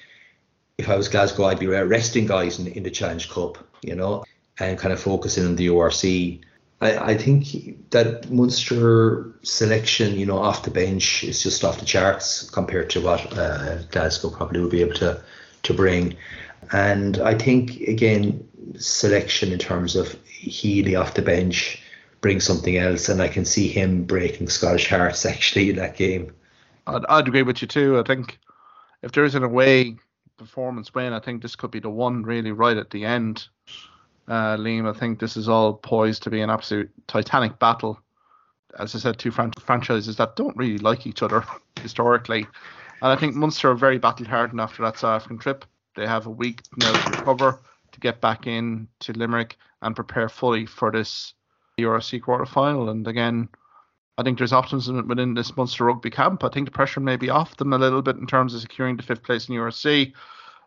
[SPEAKER 2] if I was Glasgow, I'd be resting guys in, in the Challenge Cup, you know, and kind of focusing on the URC. I, I think that Munster selection, you know, off the bench is just off the charts compared to what uh, Glasgow probably would be able to to bring. And I think again, selection in terms of Healy off the bench brings something else, and I can see him breaking Scottish hearts actually in that game.
[SPEAKER 1] I'd, I'd agree with you too. I think if there isn't a away performance win. I think this could be the one really right at the end. Uh, Liam, I think this is all poised to be an absolute titanic battle. As I said, two fran- franchises that don't really like each other historically. And I think Munster are very battle hardened after that South African trip. They have a week now to recover, to get back in to Limerick and prepare fully for this URC quarter final. And again, I think there's optimism within this Munster rugby camp. I think the pressure may be off them a little bit in terms of securing the fifth place in URC. An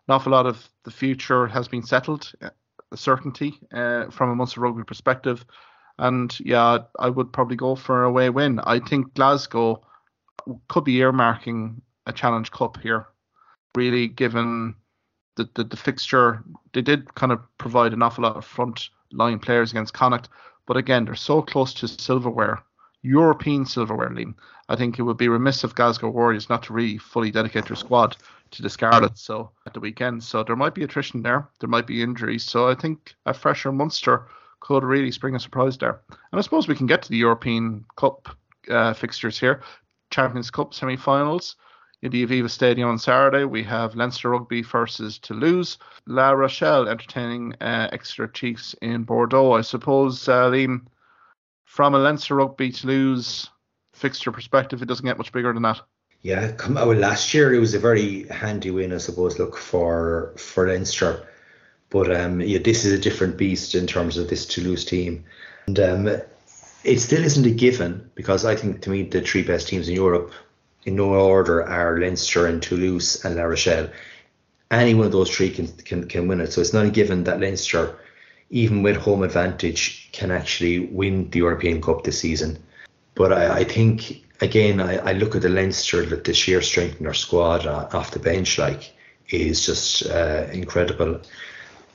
[SPEAKER 1] awful lot of the future has been settled, a uh, certainty uh, from a Munster rugby perspective. And yeah, I would probably go for a away win. I think Glasgow could be earmarking a Challenge Cup here, really, given the, the, the fixture. They did kind of provide an awful lot of front line players against Connacht, but again, they're so close to silverware European silverware, Liam. I think it would be remiss of Glasgow Warriors not to really fully dedicate their squad to the Scarlets so at the weekend. So there might be attrition there. There might be injuries. So I think a fresher Munster could really spring a surprise there. And I suppose we can get to the European Cup uh, fixtures here. Champions Cup semi-finals in the Aviva Stadium on Saturday. We have Leinster Rugby versus Toulouse. La Rochelle entertaining uh, Chiefs in Bordeaux. I suppose, uh, Liam, from a Leinster Rugby Toulouse fixture perspective, it doesn't get much bigger than that.
[SPEAKER 2] Yeah, come out last year it was a very handy win, I suppose. Look for for Leinster, but um, yeah, this is a different beast in terms of this Toulouse team, and um, it still isn't a given because I think to me the three best teams in Europe, in no order, are Leinster and Toulouse and La Rochelle. any one of those three can, can, can win it. So it's not a given that Leinster, even with home advantage, can actually win the European Cup this season. But I, I think, again, I, I look at the Leinster, that the sheer strength in their squad uh, off the bench, like, is just uh, incredible.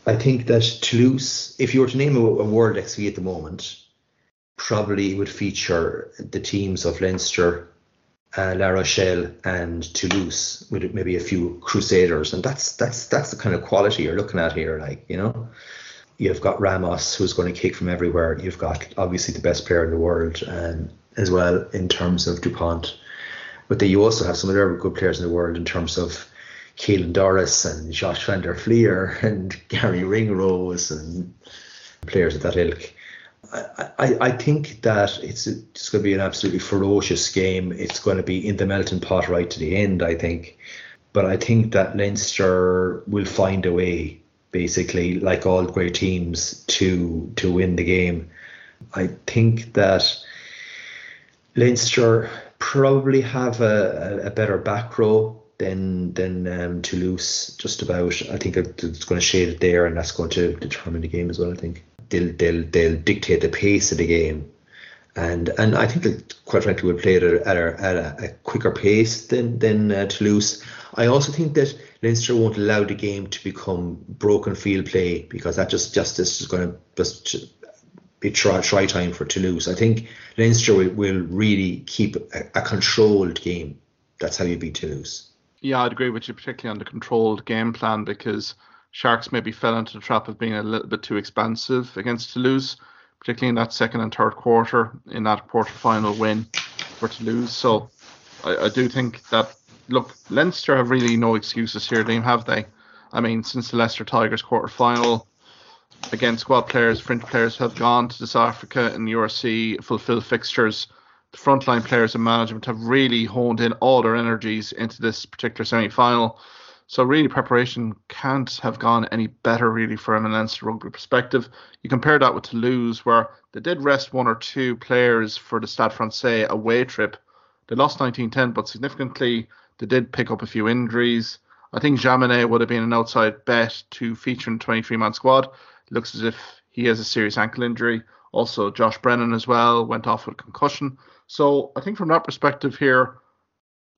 [SPEAKER 2] I think that Toulouse, if you were to name a, a World XV at the moment, probably would feature the teams of Leinster, uh, La Rochelle, and Toulouse with maybe a few Crusaders, and that's that's that's the kind of quality you're looking at here. Like you know, you've got Ramos who's going to kick from everywhere. You've got obviously the best player in the world, and as well in terms of Dupont, but then you also have some other good players in the world in terms of. Caelan Doris and Josh van der Flier and Gary Ringrose and players of that ilk. I, I think that it's it's going to be an absolutely ferocious game. It's going to be in the melting pot right to the end. I think, but I think that Leinster will find a way, basically, like all great teams, to to win the game. I think that Leinster probably have a, a, better back row than than um, Toulouse. Just about. I think it's going to shade it there, and that's going to determine the game as well. I think they'll they'll they'll dictate the pace of the game, and and I think that quite frankly we'll play at a, at a, at a quicker pace than than uh, Toulouse. I also think that Leinster won't allow the game to become broken field play because that just justice is going to just be try, try time for Toulouse. I think Leinster will, will really keep a, a controlled game. That's how you beat Toulouse.
[SPEAKER 1] Yeah, I'd agree with you, particularly on the controlled game plan because Sharks maybe fell into the trap of being a little bit too expansive against Toulouse, particularly in that second and third quarter, in that quarter final win for Toulouse. So I, I do think that, look, Leinster have really no excuses here, Liam, have they? I mean, since the Leicester Tigers quarter final, again, squad players, fringe players have gone to South Africa and the URC, fulfill fixtures. The frontline players and management have really honed in all their energies into this particular semi final. So really, preparation can't have gone any better really from an Leinster rugby perspective. You compare that with Toulouse, where they did rest one or two players for the Stade Francais away trip. They lost 19-10, but significantly they did pick up a few injuries. I think Jaminet would have been an outside bet to feature in 23-man squad. Looks as if he has a serious ankle injury. Also, Josh Brennan as well went off with concussion. So I think from that perspective here,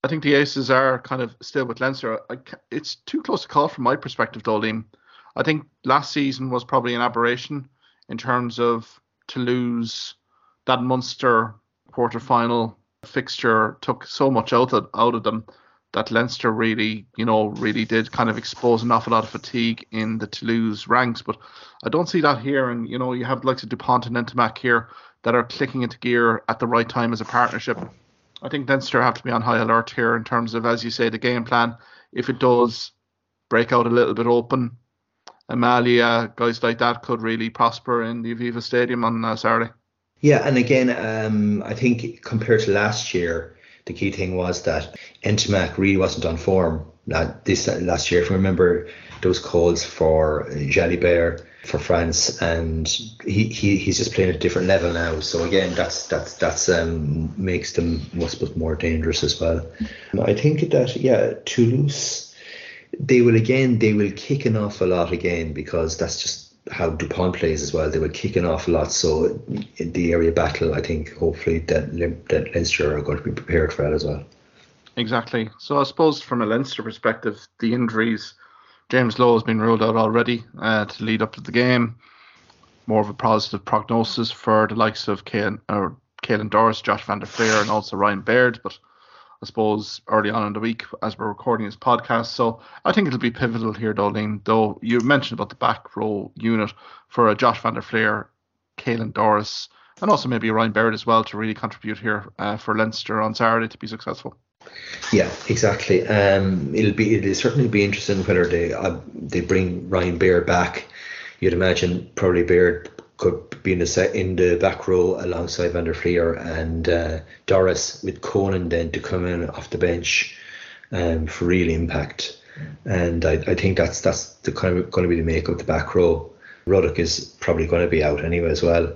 [SPEAKER 1] I think the Aces are kind of still with Leinster. It's too close to call from my perspective, though, Liam. I think last season was probably an aberration in terms of to lose that Munster quarter final fixture took so much out of, out of them that Leinster really, you know, really did kind of expose an awful lot of fatigue in the Toulouse ranks. But I don't see that here. And, you know, you have the likes of Dupont and Ntamack here that are clicking into gear at the right time as a partnership. I think Leinster have to be on high alert here in terms of, as you say, the game plan. If it does break out a little bit open, Amalia, guys like that could really prosper in the Aviva Stadium on uh, Saturday.
[SPEAKER 2] Yeah, and again, um, I think compared to last year, the key thing was that Ntamack really wasn't on form. Now, this last year, if you remember those calls for Jalibert for France, and he, he he's just playing at a different level now. So again, that's that's that's um makes them must more dangerous as well. I think that yeah, Toulouse, they will again they will kick an awful lot again because that's just how Dupont plays as well. They were kicking off a lot. So the area battle, I think hopefully that that Leinster are going to be prepared for that as well.
[SPEAKER 1] Exactly. So I suppose from a Leinster perspective, the injuries James Lowe has been ruled out already uh, to lead up to the game. More of a positive prognosis for the likes of Caelan, or Caelan Doris, Josh van der Flier, and also Ryan Baird. But I suppose early on in the week as we're recording this podcast. So I think it'll be pivotal here, Dolene. Though you mentioned about the back row unit for a Josh van der Flier, Caelan Doris, and also maybe Ryan Baird as well to really contribute here uh, for Leinster on Saturday to be successful.
[SPEAKER 2] Yeah, exactly. Um, it'll be it'll certainly be interesting whether they uh, they bring Ryan Baird back. You'd imagine probably Baird could be in the in the back row alongside Van der Flier and uh, Doris with Conan then to come in off the bench um, for real impact. And I, I think that's that's the kind of going to be the make of the back row. Ruddock is probably going to be out anyway as well.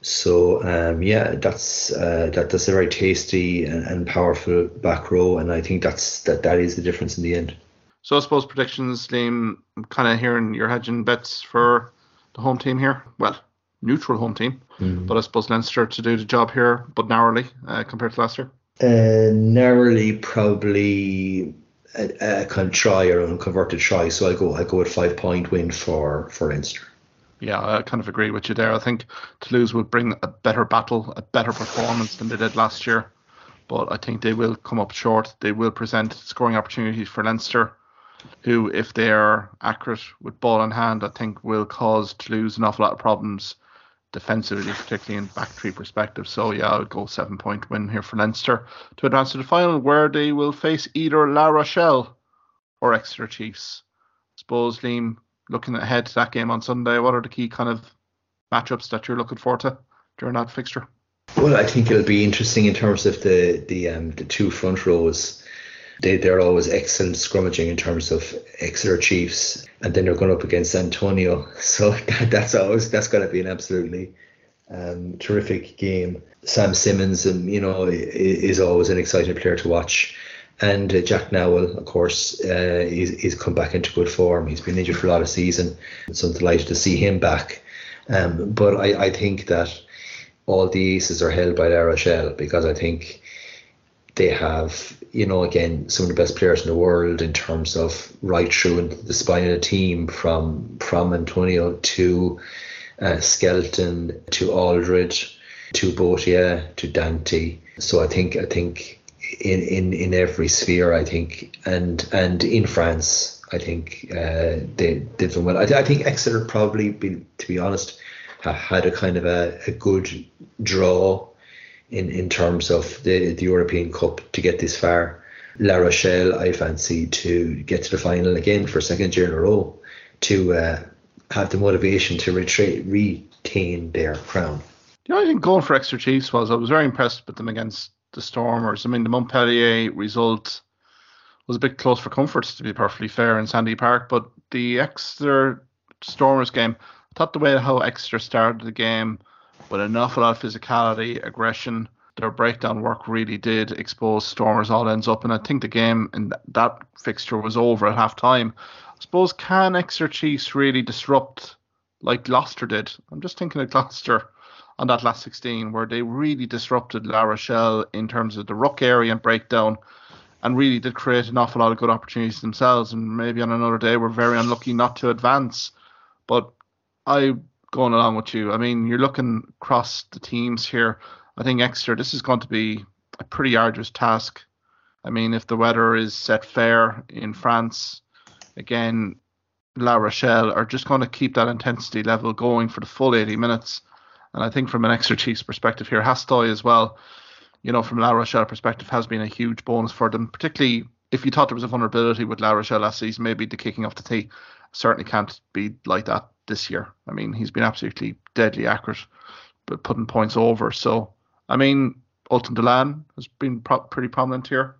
[SPEAKER 2] So um, yeah, that's uh, that that's a very tasty and, and, powerful back row, and I think that's that that is the difference in the end.
[SPEAKER 1] So I suppose predictions, Liam, kind of hearing you're hedging bets for the home team here. Well, neutral home team, mm. but I suppose Leinster to do the job here, but narrowly uh, compared to last year.
[SPEAKER 2] Uh, narrowly, probably a, a kind of try or a converted try. So I go I go with five point win for for Leinster.
[SPEAKER 1] Yeah, I kind of agree with you there. I think Toulouse will bring a better battle, a better performance than they did last year. But I think they will come up short. They will present scoring opportunities for Leinster, who, if they are accurate with ball in hand, I think will cause Toulouse an awful lot of problems defensively, particularly in back three perspective. So yeah, I would go seven point win here for Leinster to advance to the final, where they will face either La Rochelle or Exeter Chiefs. I suppose Liam, looking ahead to that game on Sunday, what are the key kind of matchups that you're looking forward to during that fixture?
[SPEAKER 2] Well, I think it'll be interesting in terms of the the um, the two front rows. They they're always excellent scrummaging in terms of Exeter Chiefs, and then they're going up against Atonio. So that, that's always that's going to be an absolutely um, terrific game. Sam Simmonds, um, you know, is always an exciting player to watch. And uh, Jack Nowell, of course, uh, he's, he's come back into good form. He's been injured for a lot of season, so I'm delighted to see him back. Um, but I, I think that all the aces are held by La Rochelle because I think they have, you know, again, some of the best players in the world in terms of right through into the spine of the team from from Atonio to uh, Skelton to Alldritt to Botia to Danty. So I think I think in, in, in every sphere I think and and in France I think uh, they did well. I, I think Exeter probably, be, to be honest, had a kind of a, a good draw in, in terms of the, the European Cup to get this far. La Rochelle, I fancy to get to the final again for a second year in a row to uh, have the motivation to retra- retain their crown.
[SPEAKER 1] The only thing going for Exeter Chiefs was I was very impressed with them against the Stormers. I mean, the Montpellier result was a bit close for comfort, to be perfectly fair, in Sandy Park, but the Exeter Stormers game, I thought the way how Exeter started the game with an awful lot physicality, aggression, their breakdown work really did expose Stormers all ends up. And I think the game in that fixture was over at half time. I suppose can Exeter Chiefs really disrupt like Gloucester did? I'm just thinking of Gloucester on that last 16 where they really disrupted La Rochelle in terms of the ruck area and breakdown and really did create an awful lot of good opportunities themselves. And maybe on another day, we're very unlucky not to advance. But I going along with you. I mean, you're looking across the teams here. I think Exeter, this is going to be a pretty arduous task. I mean, if the weather is set fair in France, again, La Rochelle are just going to keep that intensity level going for the full 80 minutes. And I think from an Exeter Chiefs perspective here, Hastoy as well, you know, from La Rochelle perspective, has been a huge bonus for them, particularly if you thought there was a vulnerability with La Rochelle last season, maybe the kicking off the tee certainly can't be like that this year. I mean, he's been absolutely deadly accurate, but putting points over. So, I mean, Ultan Dillane has been pro- pretty prominent here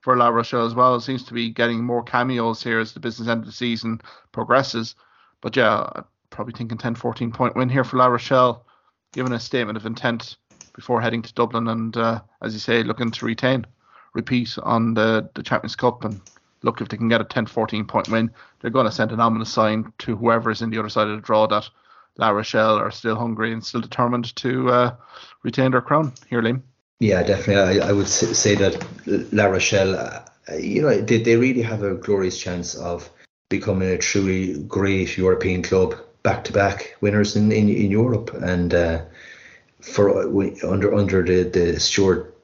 [SPEAKER 1] for La Rochelle as well. It seems to be getting more cameos here as the business end of the season progresses. But yeah, I'm probably thinking 10 14 point win here for La Rochelle, given a statement of intent before heading to Dublin and, uh, as you say, looking to retain, repeat on the, the Champions Cup and look, if they can get a 10 14 point win, they're going to send an ominous sign to whoever is in the other side of the draw that La Rochelle are still hungry and still determined to uh, retain their crown. Here, Liam.
[SPEAKER 2] Yeah, definitely. I, I would say that La Rochelle, uh, you know, they, they really have a glorious chance of becoming a truly great European club, back to back winners in, in, in Europe. And uh, for under under the, the Stuart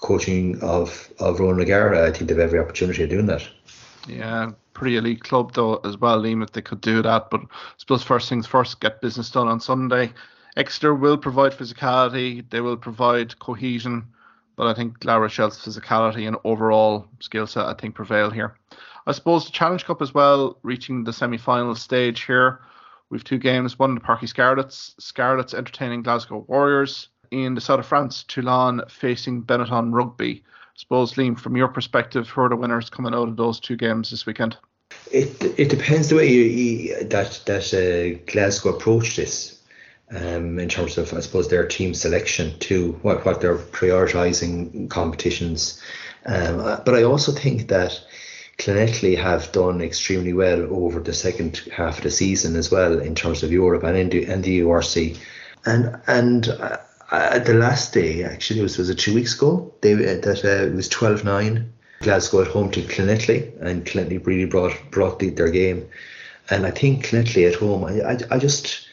[SPEAKER 2] coaching of, of Ronan O'Gara, I think they have every opportunity of doing that.
[SPEAKER 1] Yeah, pretty elite club though as well, Liam, if they could do that. But I suppose first things first, get business done on Sunday. Exeter will provide physicality, they will provide cohesion, but I think La Rochelle's physicality and overall skill set I think prevail here. I suppose the Challenge Cup as well, reaching the semi-final stage here. We've two games, one in the Parc y Scarlets, Scarlets entertaining Glasgow Warriors. In the south of France, Toulon facing Benetton Rugby I suppose, Liam, from your perspective, who are the winners coming out of those two games this weekend?
[SPEAKER 2] It it depends the way you, you, that that uh, Glasgow approach this, um, in terms of I suppose their team selection too, what what they're prioritising competitions, um, uh, but I also think that Llanelli have done extremely well over the second half of the season as well in terms of Europe and in the, and the URC. And and uh, the last day actually was was it two weeks ago? They uh, that uh, it was 12-9 Glasgow at home to Llanelli and Llanelli really brought brought the, their game. And I think Llanelli at home I, I, I just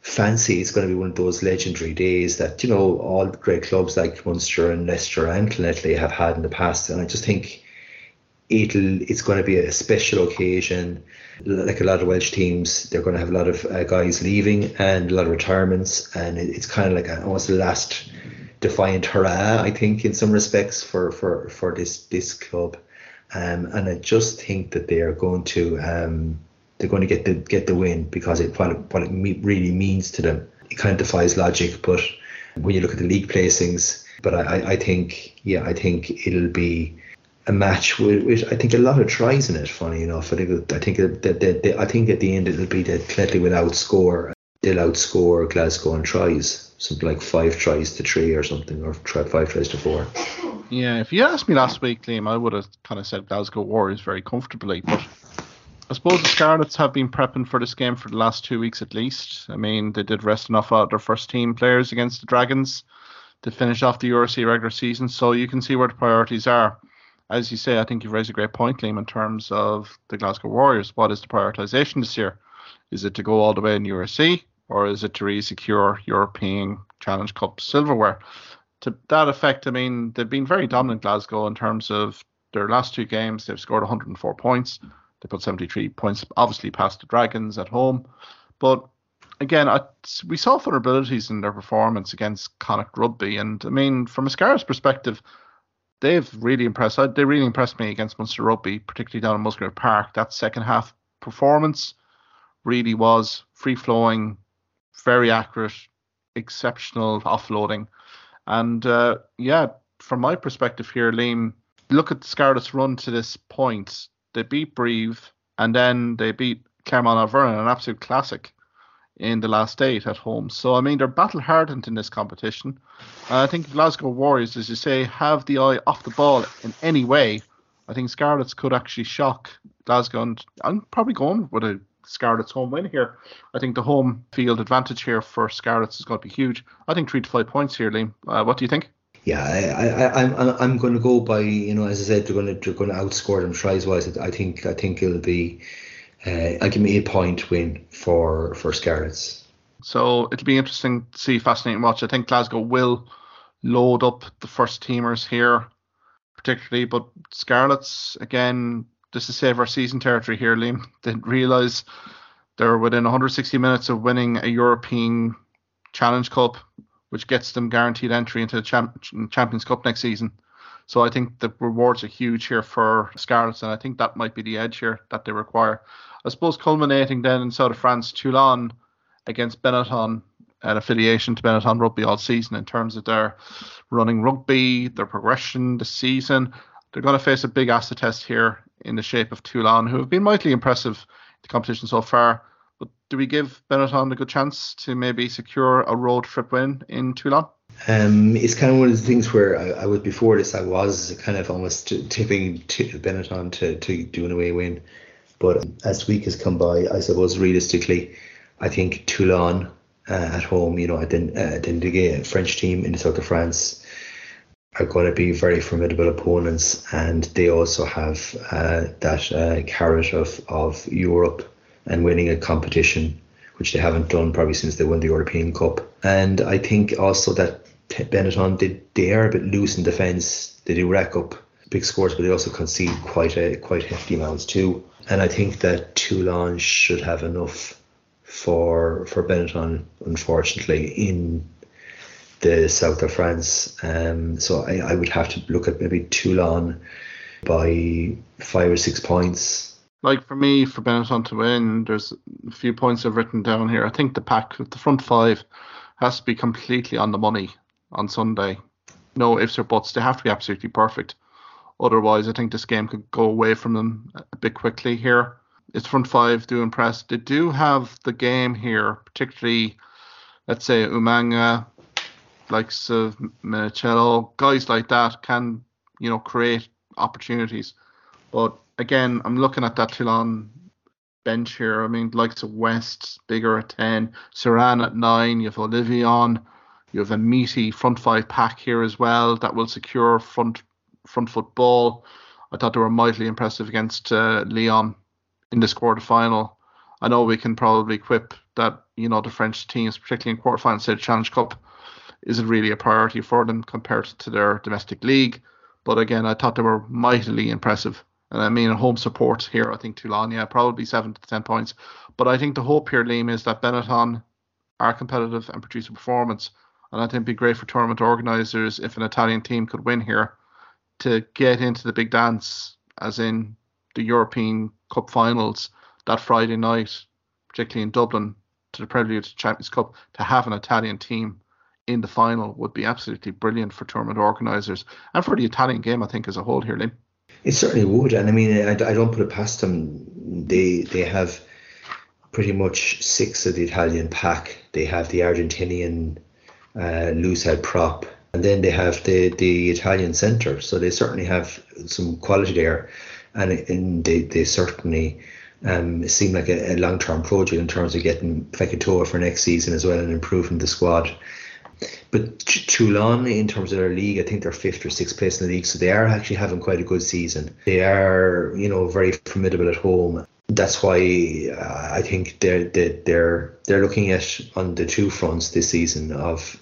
[SPEAKER 2] fancy it's going to be one of those legendary days that you know all great clubs like Munster and Leicester and Llanelli have had in the past. And I just think it'll it's going to be a special occasion. Like a lot of Welsh teams, they're going to have a lot of uh, guys leaving and a lot of retirements, and it, it's kind of like a, almost the last defiant hurrah, I think, in some respects for for for this this club. Um, and I just think that they are going to um, they're going to get the get the win because it what it, what it really means to them. It kind of defies logic, but when you look at the league placings, but I, I think yeah, I think it'll be a match with, with, I think a lot of tries in it. Funny enough, I think I think that, I think at the end it'll be that Cletley will outscore. They'll outscore Glasgow on tries, something like five tries to three or something, or try five tries to four.
[SPEAKER 1] Yeah, if you asked me last week, Liam, I would have kind of said Glasgow Warriors very comfortably, but I suppose the Scarlets have been prepping for this game for the last two weeks at least. I mean, they did rest enough out of their first team players against the Dragons to finish off the URC regular season, so you can see where the priorities are as you say, I think you've raised a great point, Liam, in terms of the Glasgow Warriors. What is the prioritisation this year? Is it to go all the way in URC, or is it to really secure European Challenge Cup silverware? To that effect, I mean, they've been very dominant, Glasgow, in terms of their last two games. They've scored 104 points. They put 73 points, obviously, past the Dragons at home. But again, I, we saw vulnerabilities in their performance against Connacht Rugby. And I mean, from a Scar's perspective, they've really impressed. They really impressed me against Munster Rugby, particularly down in Musgrave Park. That second half performance really was free flowing, very accurate, exceptional offloading, and uh, yeah, from my perspective here, Liam, look at Scarlet's run to this point. They beat Brive, and then they beat Clermont Auvergne, an absolute classic in the last eight at home. So I mean they're battle hardened in this competition. Uh, I think Glasgow Warriors, as you say, have the eye off the ball in any way. I think Scarlets could actually shock Glasgow, and I'm probably going with a Scarlets home win here. I think the home field advantage here for Scarlets is going to be huge. I think three to five points here, Liam. Uh, what do you think?
[SPEAKER 2] Yeah, I, I, I'm, I'm going to go by you know as I said they're going to they're going to outscore them tries wise. I think I think it'll be uh, I'll give me a point win for for Scarlets.
[SPEAKER 1] So it'll be interesting to see, fascinating watch. I think Glasgow will load up the first teamers here, particularly, but Scarlets again. This is save our season territory here, Liam. Didn't realise they're within 160 minutes of winning a European Challenge Cup, which gets them guaranteed entry into the Champ- Champions Cup next season. So I think the rewards are huge here for Scarlets, and I think that might be the edge here that they require. I suppose culminating then in South of France, Toulon against Benetton, an affiliation to Benetton Rugby all season in terms of their running rugby, their progression this season. They're going to face a big acid test here in the shape of Toulon, who have been mightily impressive in the competition so far. But do we give Benetton a good chance to maybe secure a road trip win in Toulon?
[SPEAKER 2] Um, it's kind of one of the things where I, I was before this. I was kind of almost tipping t- Benetton to to do an away win, but as the week has come by, I suppose realistically, I think Toulon uh, at home, you know, at uh, the French team in the south of France, are going to be very formidable opponents, and they also have uh, that uh, carrot of, of Europe and winning a competition, which they haven't done probably since they won the European Cup. And I think also that Benetton did they are a bit loose in defence. They do rack up big scores, but they also concede quite a quite hefty amounts too. And I think that Toulon should have enough for for Benetton, unfortunately, in the south of France. Um, so I, I would have to look at maybe Toulon by five or six points.
[SPEAKER 1] Like for me, for Benetton to win, there's a few points I've written down here. I think the pack, the front five, has to be completely on the money on Sunday. No ifs or buts. They have to be absolutely perfect. Otherwise, I think this game could go away from them a bit quickly here. It's front five do impress. They do have the game here, particularly, let's say, Umanga, likes of Menoncello, guys like that can, you know, create opportunities. But again, I'm looking at that Toulon bench here. I mean, likes of West, bigger at 10, Serin at 9, you have Ollivon, you have a meaty front five pack here as well that will secure front front foot ball. I thought they were mightily impressive against uh, Lyon in this quarter final. I know we can probably quip that you know the French teams, particularly in quarterfinals, say Challenge Cup, isn't really a priority for them compared to their domestic league. But again, I thought they were mightily impressive. And I mean, home support here, I think Toulon, yeah, probably seven to ten points. But I think the hope here, Liam, is that Benetton are competitive and produce a performance. And I think it'd be great for tournament organisers if an Italian team could win here to get into the big dance, as in the European Cup finals that Friday night, particularly in Dublin, to the prelude to Champions Cup, to have an Italian team in the final would be absolutely brilliant for tournament organisers and for the Italian game, I think, as a whole here, Liam.
[SPEAKER 2] It certainly would, and I mean, I, I don't put it past them. They they have pretty much six of the Italian pack. They have the Argentinian uh, loose head prop, and then they have the the Italian centre. So they certainly have some quality there, and, and they they certainly um, seem like a, a long term project in terms of getting Fekitoa for next season as well and improving the squad. But Toulon, in terms of their league, I think they're fifth or sixth place in the league, so they are actually having quite a good season. They are, you know, very formidable at home. That's why uh, I think they're they're they're looking at on the two fronts this season of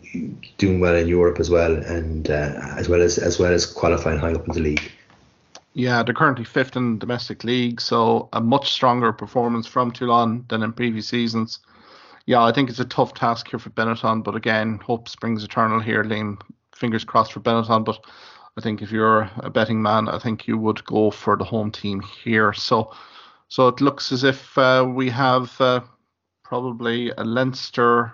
[SPEAKER 2] doing well in Europe as well, and uh, as well as as well as qualifying high up in the league.
[SPEAKER 1] Yeah, they're currently fifth in the domestic league, so a much stronger performance from Toulon than in previous seasons yeah, I think it's a tough task here for Benetton, but again, hope springs eternal here, Liam. Fingers crossed for Benetton, but I think if you're a betting man, I think you would go for the home team here. So, so it looks as if uh, we have uh, probably a Leinster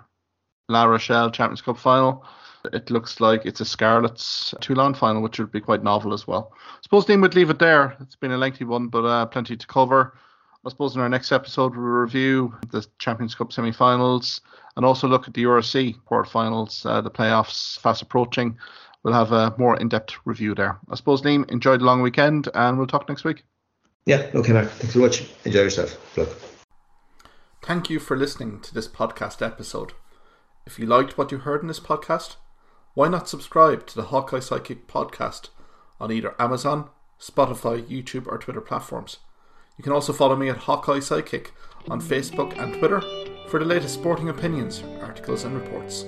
[SPEAKER 1] La Rochelle Champions Cup final. It looks like it's a Scarlets Toulon final, which would be quite novel as well. I suppose Dean would leave it there. It's been a lengthy one, but uh, plenty to cover. I suppose in our next episode we'll review the Champions Cup semi-finals and also look at the URC quarterfinals, uh, the playoffs fast approaching. We'll have a more in-depth review there. I suppose Liam, enjoy the long weekend and we'll talk next week.
[SPEAKER 2] Yeah, okay, Mark. Thanks so much. Enjoy yourself. Look.
[SPEAKER 1] Thank you for listening to this podcast episode. If you liked what you heard in this podcast, why not subscribe to the Hawkeye Sidekick podcast on either Amazon, Spotify, YouTube, or Twitter platforms? You can also follow me at Hawkeye Sidekick on Facebook and Twitter for the latest sporting opinions, articles, and reports.